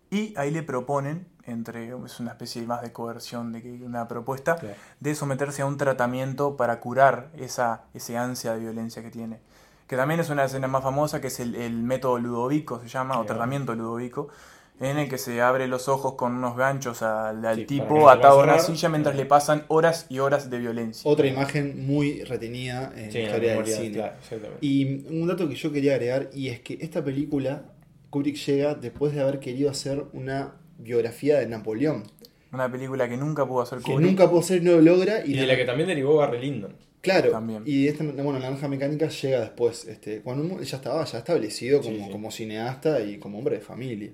y ahí le proponen, entre es una especie más de coerción, de que una propuesta, Claro. de someterse a un tratamiento para curar esa, ese ansia de violencia que tiene. Que también es una escena más famosa, que es el, el método Ludovico, se llama, o tratamiento Ludovico, en el que se abre los ojos con unos ganchos al, al Sí, para que tipo atado a una silla mientras le pasan horas y horas de violencia. Otra imagen muy retenida en Sí, la en la historia del cine. claro. Y un dato que yo quería agregar, y es que esta película, Kubrick llega después de haber querido hacer una biografía de Napoleón. Una película que nunca pudo hacer Que Kubrick. nunca pudo ser, no lo logra. Y, Y de la que también derivó Barry Lyndon. Claro, También. y esta, bueno, la naranja mecánica llega después, este, cuando ya estaba ya establecido como, Sí, sí. como cineasta y como hombre de familia.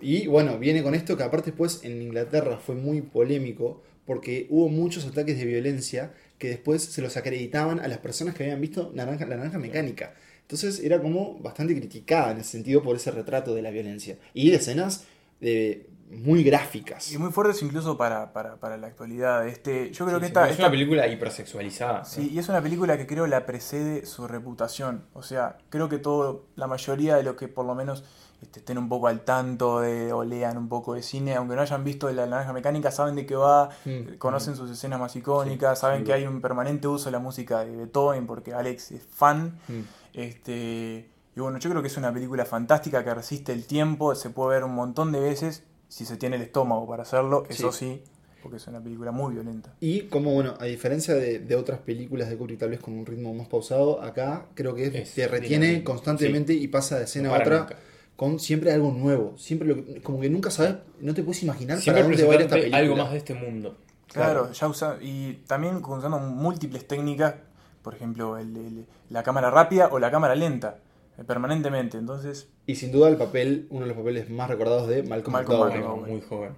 Y bueno, viene con esto que aparte después en Inglaterra fue muy polémico porque hubo muchos ataques de violencia que después se los acreditaban a las personas que habían visto naranja, la naranja mecánica. Entonces era como bastante criticada en ese sentido por ese retrato de la violencia. Y de escenas de, muy gráficas. Y muy fuertes incluso para, para, para la actualidad. Este, yo creo Sí, que sí, esta, es esta- una película hipersexualizada. Sí, y es una película que creo la precede su reputación. O sea, creo que todo, la mayoría de los que por lo menos este, estén un poco al tanto de, o lean un poco de cine, aunque no hayan visto La Naranja Mecánica, saben de qué va, Mm. conocen sus escenas más icónicas, Sí, saben que hay un permanente uso de la música de Beethoven, porque Alex es fan. Mm. Este, y bueno, yo creo que es una película fantástica que resiste el tiempo, se puede ver un montón de veces si se tiene el estómago para hacerlo, eso sí, porque es una película muy violenta. Y como, bueno, a diferencia de, de otras películas de Kubrick, tal vez con un ritmo más pausado, acá creo que Es te retiene dinámico, constantemente y pasa de escena No a otra nunca. con siempre algo nuevo. Siempre lo que- como que nunca sabes, no te puedes imaginar Siempre para dónde va a ir esta presentarte película. algo más de este mundo. Claro, ya usa, y también usando múltiples técnicas, por ejemplo, el- el- la cámara rápida o la cámara lenta, permanentemente. Entonces, Y sin duda el papel, uno de los papeles más recordados de Malcolm, Malcolm McDowell. Muy joven.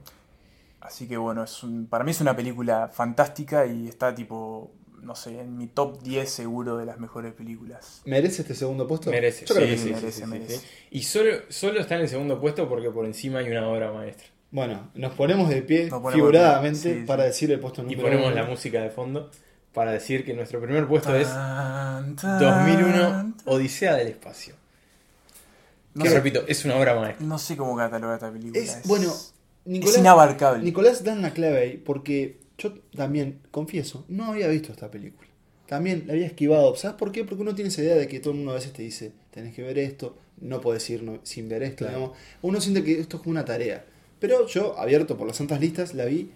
así que bueno, es un- para mí es una película fantástica y está tipo, no sé, en mi top 10 seguro de las mejores películas. ¿Merece este segundo puesto? Merece, Yo creo sí, que sí, sí. sí, merece. Y solo, solo está en el segundo puesto porque por encima hay una obra maestra. Bueno, nos ponemos de pie ponemos figuradamente de pie, sí, para sí. decir el puesto Y número ponemos uno. la música de fondo para decir que nuestro primer puesto es Tan, tan, 2001 tan. Odisea del Espacio. No que sé, repito, es una obra maestra. no sé cómo catalogar esta película. Es, bueno, es inabarcable. Nicolás dan la clave ahí, porque yo también, confieso, no había visto esta película. También la había esquivado. ¿Sabes por qué? Porque uno tiene esa idea de que todo el mundo a veces te dice, tenés que ver esto, no puedes ir no- sin ver esto. Claro. digamos. Uno siente que esto es como una tarea. Pero yo, abierto por las santas listas, la vi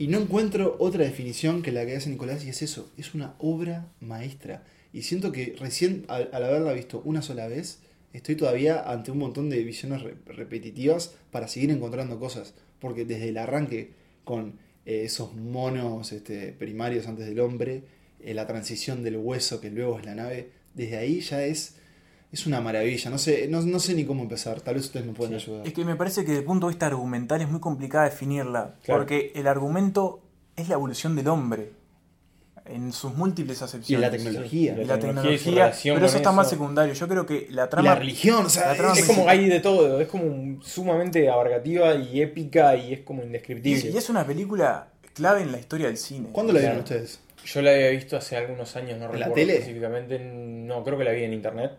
Y no encuentro otra definición que la que hace Nicolás y es eso, es una obra maestra. Y siento que recién al, haberla visto una sola vez, estoy todavía ante un montón de visiones re- repetitivas para seguir encontrando cosas. Porque desde el arranque con eh, esos monos este, primarios antes del hombre, eh, la transición del hueso que luego es la nave, desde ahí ya es, es una maravilla. No sé, no, no sé ni cómo empezar, tal vez ustedes me pueden ayudar. Es que me parece que desde el punto de vista argumental es muy complicada definirla. Claro. Porque el argumento es la evolución del hombre. En sus múltiples Y acepciones. la tecnología. Y La la tecnología y su tecnología. Pero eso está más secundario. Yo creo que la La trama. religión, o sea, la trama es- Es como hay de todo, es como sumamente abarcativa y épica y es como indescriptible. es, y es una película clave en la historia del cine. ¿Cuándo la vieron ustedes? Yo la había visto hace algunos años, no ¿En la recuerdo tele? específicamente. No, creo que la vi en internet.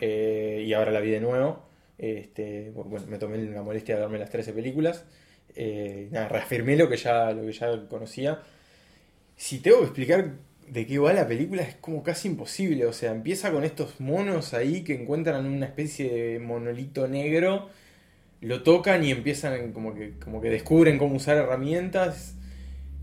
Eh, y ahora la vi de nuevo. Este, bueno, me tomé la molestia de verme las 13 películas. Eh, nada, reafirmé lo que ya, lo que ya conocía. Si tengo que explicar de qué va la película, es como casi imposible. O sea, empieza con estos monos ahí que encuentran una especie de monolito negro. Lo tocan y empiezan como que, como que descubren cómo usar herramientas.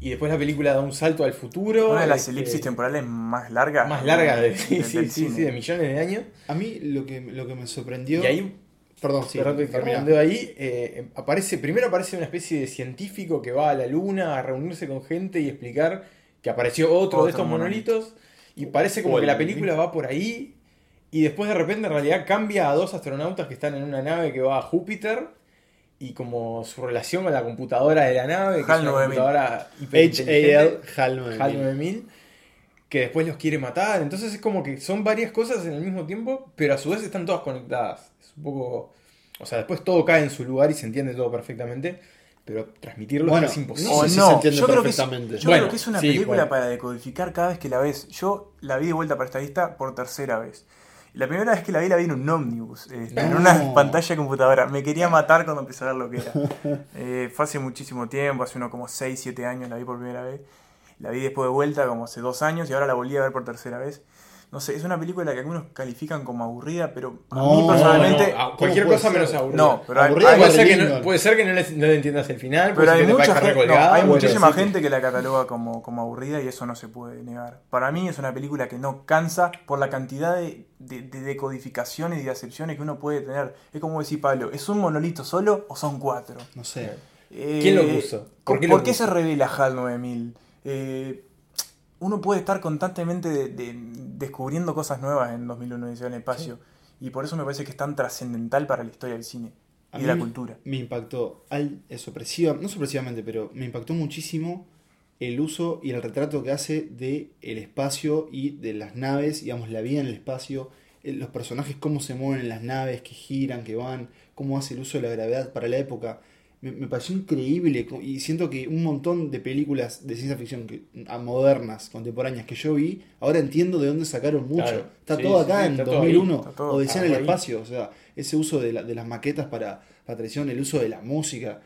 Y después la película da un salto al futuro. Una de las este, elipsis temporales más largas. más larga de, del- sí, del sí, sí, cine. sí, de millones de años. A mí lo que, lo que me sorprendió. Y ahí, Perdón, sí, perdón que termina. redondeo ahí, eh, aparece, primero aparece una especie de científico que va a la luna a reunirse con gente y explicar que apareció otro, Otro de estos monolito. monolitos. Y parece como que la el- película va por ahí. Y después de repente en realidad cambia a dos astronautas que están en una nave que va a Júpiter. Y como su relación con la computadora de la nave, que HAL es una 9000. computadora. HAL HAL 9000. HAL 9000, que después los quiere matar. Entonces es como que son varias cosas en el mismo tiempo, pero a su vez están todas conectadas. Es un poco. O sea, después todo cae en su lugar y se entiende todo perfectamente, pero transmitirlo Bueno, es imposible. no no, se entiende yo creo que es, perfectamente. yo Bueno, creo que es una sí, película bueno. para decodificar cada vez que la ves. Yo la vi de vuelta para esta lista por tercera vez. La primera vez que la vi, la vi en un ómnibus, este, en una pantalla de computadora. Me quería matar cuando empecé a ver lo que era. Eh, fue hace muchísimo tiempo, hace uno como 6, 7 años la vi por primera vez. La vi después de vuelta como hace dos años y ahora la volví a ver por tercera vez. No sé, es una película que algunos califican como aburrida, pero a No, mí personalmente... No, no, a- cualquier cosa ser? menos aburrida. No, pero hay- Aburrida hay- puede, ser que puede ser que no le, no le entiendas el final, Pero hay, mucha gente, no, recolgada, hay bueno, muchísima sí. gente que la cataloga como, como aburrida y eso no se puede negar. Para mí es una película que no cansa por la cantidad de, de, de decodificaciones y de acepciones que uno puede tener. Es como decir Pablo, ¿es un monolito solo o son cuatro? No sé. Eh, ¿Quién lo puso? ¿Por ¿Por qué, qué lo puso? se revela HAL 9000? Eh, uno puede estar constantemente de- de- descubriendo cosas nuevas en 2001 Odisea en el espacio. Y por eso me parece que es tan trascendental para la historia del cine A y de la cultura. Me impactó, al, eh, sorpresiva, no sorpresivamente, pero me impactó muchísimo el uso y el retrato que hace de el espacio y de las naves, digamos, la vida en el espacio, eh, los personajes, cómo se mueven en las naves, que giran, que van, cómo hace el uso de la gravedad para la época. Me, me pareció increíble y siento que un montón de películas de ciencia ficción que, a modernas, contemporáneas que yo vi, ahora entiendo de dónde sacaron mucho. Claro. Está Sí, todo acá sí, en está todo ahí. 2001, Está todo Odisea en el ahí. espacio, o sea, ese uso de, la- de las maquetas para, para tradición, el uso de la música.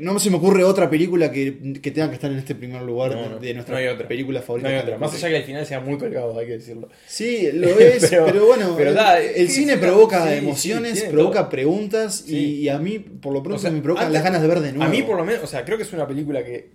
No se me ocurre otra película que, que tenga que estar en este primer lugar No, de, no, de nuestra no hay otra. película No favorita. hay otra. Más allá que al final sea muy colgado, hay que decirlo. Sí, lo es, pero, Pero- bueno, pero el, da, el cine provoca sí, emociones, sí, provoca todo. preguntas y, Sí. y a mí, por lo pronto, O sea, me provoca antes- las ganas de ver de nuevo. A mí, por lo menos, o sea, creo que es una película que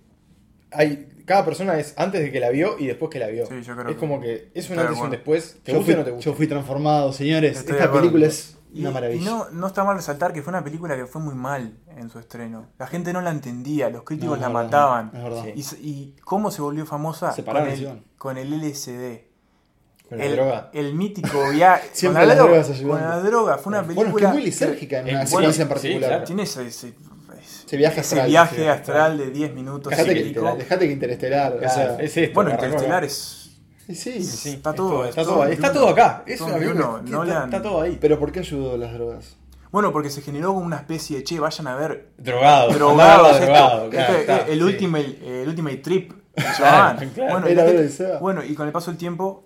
hay. Cada persona es antes de que la vio y después que la vio. Sí, yo creo es que- como que es un antes y un después. ¿Te fui, o no te gusta? yo fui transformado, señores. Estoy Esta película es Y, una y maravilla. no, no está mal resaltar que fue una película que fue muy mal en su estreno. La gente no la entendía, los críticos No, la verdad, mataban. es verdad. Sí. Y, y cómo se volvió famosa con el, con el LSD. Con la el, droga. el mítico viaje. con Siempre la las droga, drogas ayudando. Con la droga. Fue una Bueno, película. es que es muy lisérgica en una bueno, secuencia en sí, particular. claro. Tiene ese, ese, Ese viaje ese astral. viaje sí. astral de 10 minutos. Dejate y que, dejate que Interestelar. o Claro, sea, es esto, Bueno, Interestelar es. Sí, sí. Sí, Está es todo, está es todo ahí. Está todo acá. Es Todo una película Nolan. está, todo ahí. Pero ¿por qué ayudó las drogas? Bueno, porque se generó como una especie de che, vayan a ver. Drogado. Drogados, andaba esto, drogado, claro, este, está, el, sí. ultimate, el Ultimate Trip. claro. Bueno, Era gente- bueno, y con el paso del tiempo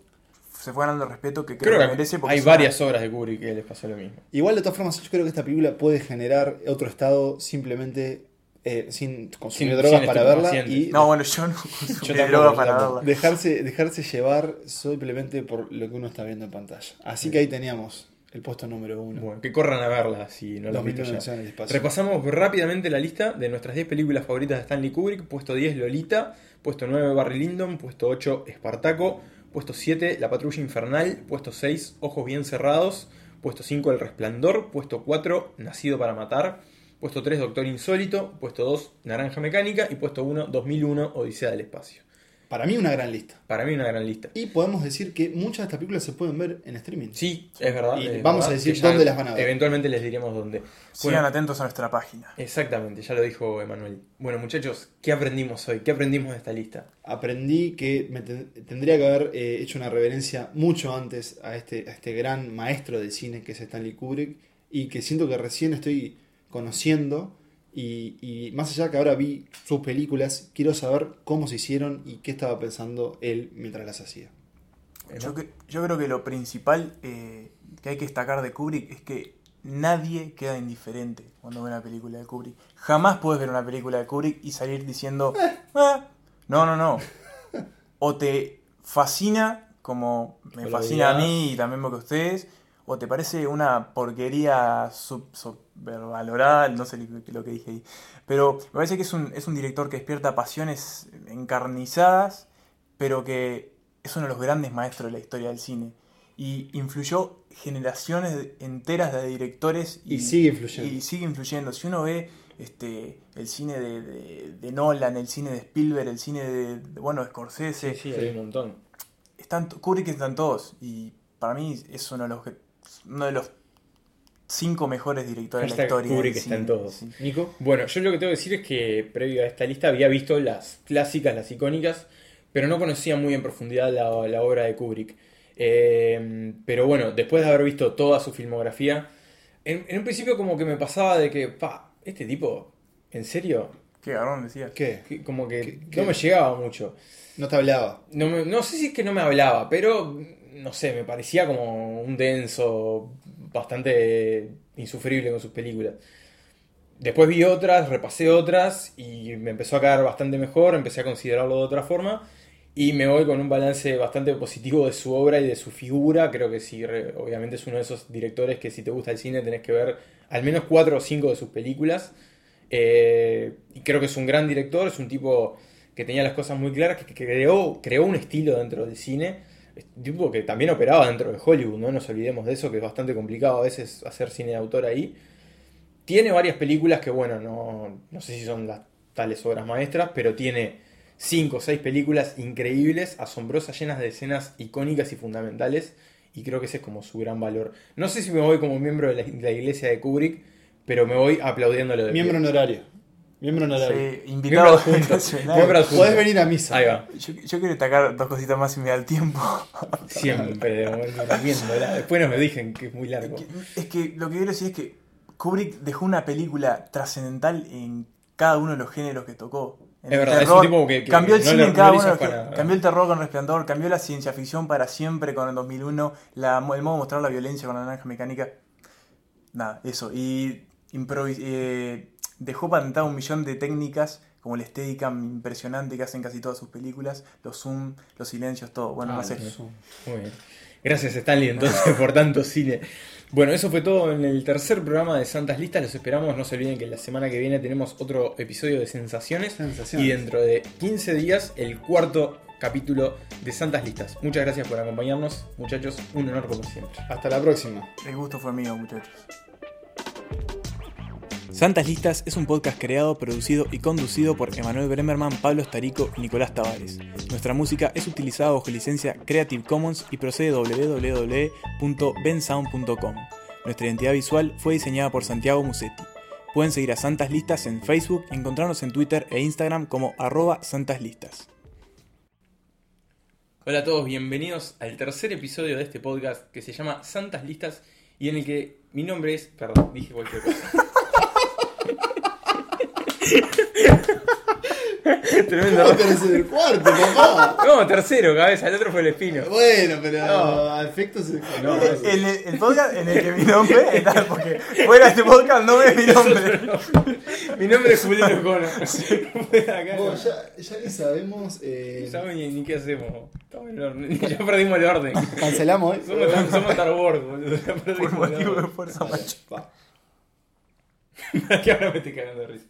se fue ganando el respeto que creo, Creo que que merece. porque hay una- varias obras de Kubrick que les pasó lo mismo. Igual, de todas formas, yo creo que esta película puede generar otro estado simplemente eh, sin consumir Sin- drogas sin para verla y No, bueno, yo no consumí tampoco, droga yo para verla. dejarse, dejarse llevar simplemente por lo que uno está viendo en pantalla. Así que ahí teníamos El puesto número uno. Bueno, que corran a verla si no la han 2001 visto ya. Odisea en el espacio. Repasamos rápidamente la lista de nuestras 10 películas favoritas de Stanley Kubrick. Puesto 10, Lolita. Puesto 9, Barry Lyndon. Puesto 8, Espartaco. Puesto 7, La Patrulla Infernal. Puesto 6, Ojos Bien Cerrados. Puesto 5, El Resplandor. Puesto 4, Nacido para Matar. Puesto 3, Doctor Insólito. Puesto 2, Naranja Mecánica. Y puesto 1, 2001, Odisea del Espacio. Para mí una gran lista. Para mí una gran lista. Y podemos decir que muchas de estas películas se pueden ver en streaming. Sí, es verdad. Y es vamos verdad, a decir dónde las van a ver. Eventualmente les diremos dónde. Sigan Bueno, atentos a nuestra página. exactamente, ya lo dijo Emanuel. Bueno, muchachos, ¿qué aprendimos hoy? ¿Qué aprendimos de esta lista? Aprendí que me ten- tendría que haber eh, hecho una reverencia mucho antes a este, a este gran maestro del cine que es Stanley Kubrick y que siento que recién estoy conociendo y, y más allá que ahora vi sus películas, quiero saber cómo se hicieron y qué estaba pensando él mientras las hacía. Yo, cre- yo creo que lo principal eh, que hay que destacar de Kubrick es que nadie queda indiferente cuando ve una película de Kubrick. Jamás puedes ver una película de Kubrick y salir diciendo, "Ah". no, no, no. O te fascina, como me fascina a mí y también porque a ustedes, o te parece una porquería sub- supervalorada, no sé lo que- dije ahí. Pero me parece que es un, es un director que despierta pasiones encarnizadas, pero que es uno de los grandes maestros de la historia del cine. Y influyó generaciones enteras de directores Y sigue influyendo. y sigue influyendo. Si uno ve este, el cine de, de- de Nolan, el cine de Spielberg, el cine de, de, bueno, Scorsese, Sí, hay un montón. están, Kubrick están todos. Y para mí es uno de los, que- uno de los cinco mejores directores de la historia. Kubrick está en todos. Sí. Nico, Bueno, yo lo que tengo que decir es que previo a esta lista había visto las clásicas, las icónicas, pero no conocía muy en profundidad la, la obra de Kubrick. Eh, pero bueno, después de haber visto toda su filmografía, en, en un principio como que me pasaba de que, pa, este tipo, ¿en serio? ¿Qué garrón decías? ¿qué? Que- Como que ¿Qué- no qué? me llegaba mucho. No te hablaba. No, me- no sé si es que no me hablaba, pero no sé, me parecía como un denso, bastante insufrible con sus películas. Después vi otras, repasé otras y me empezó a caer bastante mejor, empecé a considerarlo de otra forma y me voy con un balance bastante positivo de su obra y de su figura. Creo que sí, obviamente es uno de esos directores que si te gusta el cine tenés que ver al menos cuatro o cinco de sus películas. Eh, y creo que es un gran director, es un tipo que tenía las cosas muy claras, que, creó, creó un estilo dentro del cine, tipo que también operaba dentro de Hollywood, no nos olvidemos de eso, que es bastante complicado a veces hacer cine de autor ahí. Tiene varias películas que, bueno, no, no sé si son las tales obras maestras, pero tiene cinco o seis películas increíbles, asombrosas, llenas de escenas icónicas y fundamentales, y creo que ese es como su gran valor. No sé si me voy como miembro de la, de la iglesia de Kubrick, pero me voy aplaudiéndolo de Miembro honorario. Miembro honorario. Sí, invitado. Podés venir a misa. Ahí va. Yo, yo quiero destacar dos cositas más si me da el tiempo. Siempre viéndola. Después nos me dicen que es muy largo. Es que lo que quiero decir es que Kubrick dejó una película trascendental en cada uno de los géneros que tocó. En Es verdad, es un tipo que- que cambió el no cine en cada no uno. de hizo los para- que- Cambió el terror con Resplandor, cambió la ciencia ficción para siempre con el 2001, la, el modo de mostrar la violencia con la naranja mecánica. Nada, eso. Y improvis- eh, dejó patentado un millón de técnicas como el Steadicam impresionante que hacen casi todas sus películas, los zoom, los silencios, todo. Bueno, Ah, no sé. Muy bien. Gracias Stanley entonces por tanto cine. Bueno, eso fue todo en el tercer programa de Santas Listas. Los esperamos. No se olviden que la semana que viene tenemos otro episodio de Sensaciones. Sensaciones. Y dentro de 15 días el cuarto capítulo de Santas Listas. Muchas gracias por acompañarnos, muchachos. Un honor como siempre. Hasta la próxima. El gusto fue mío, muchachos. Santas Listas es un podcast creado, producido y conducido por Emanuel Bremerman, Pablo Starico y Nicolás Tavares. Nuestra música es utilizada bajo licencia Creative Commons y procede de www.bensound.com. Nuestra identidad visual fue diseñada por Santiago Musetti. Pueden seguir a Santas Listas en Facebook y encontrarnos en Twitter e Instagram como arroba santaslistas. Hola a todos, bienvenidos al tercer episodio de este podcast que se llama Santas Listas y en el que mi nombre es... Perdón, dije cualquier cosa. Tremendo. ¿Cómo tenés en el cuarto, papá? No, tercero, cabeza. El otro fue el espino. Bueno, pero No. a efectos se No, El, el podcast en el que mi nombre está, porque fuera de este podcast no es mi nombre. Mi nombre es Julián Ocona. Acá no. Bueno, ya, ya que sabemos. Eh, No saben ni, ni qué hacemos. Estamos en el orden. Ya perdimos el orden. cancelamos hoy. Somos, tan- somos Star Wars, boludo. Ya perdimos Por el motivo de orden. fuerza macho. Va. que ahora me estoy cagando de risa.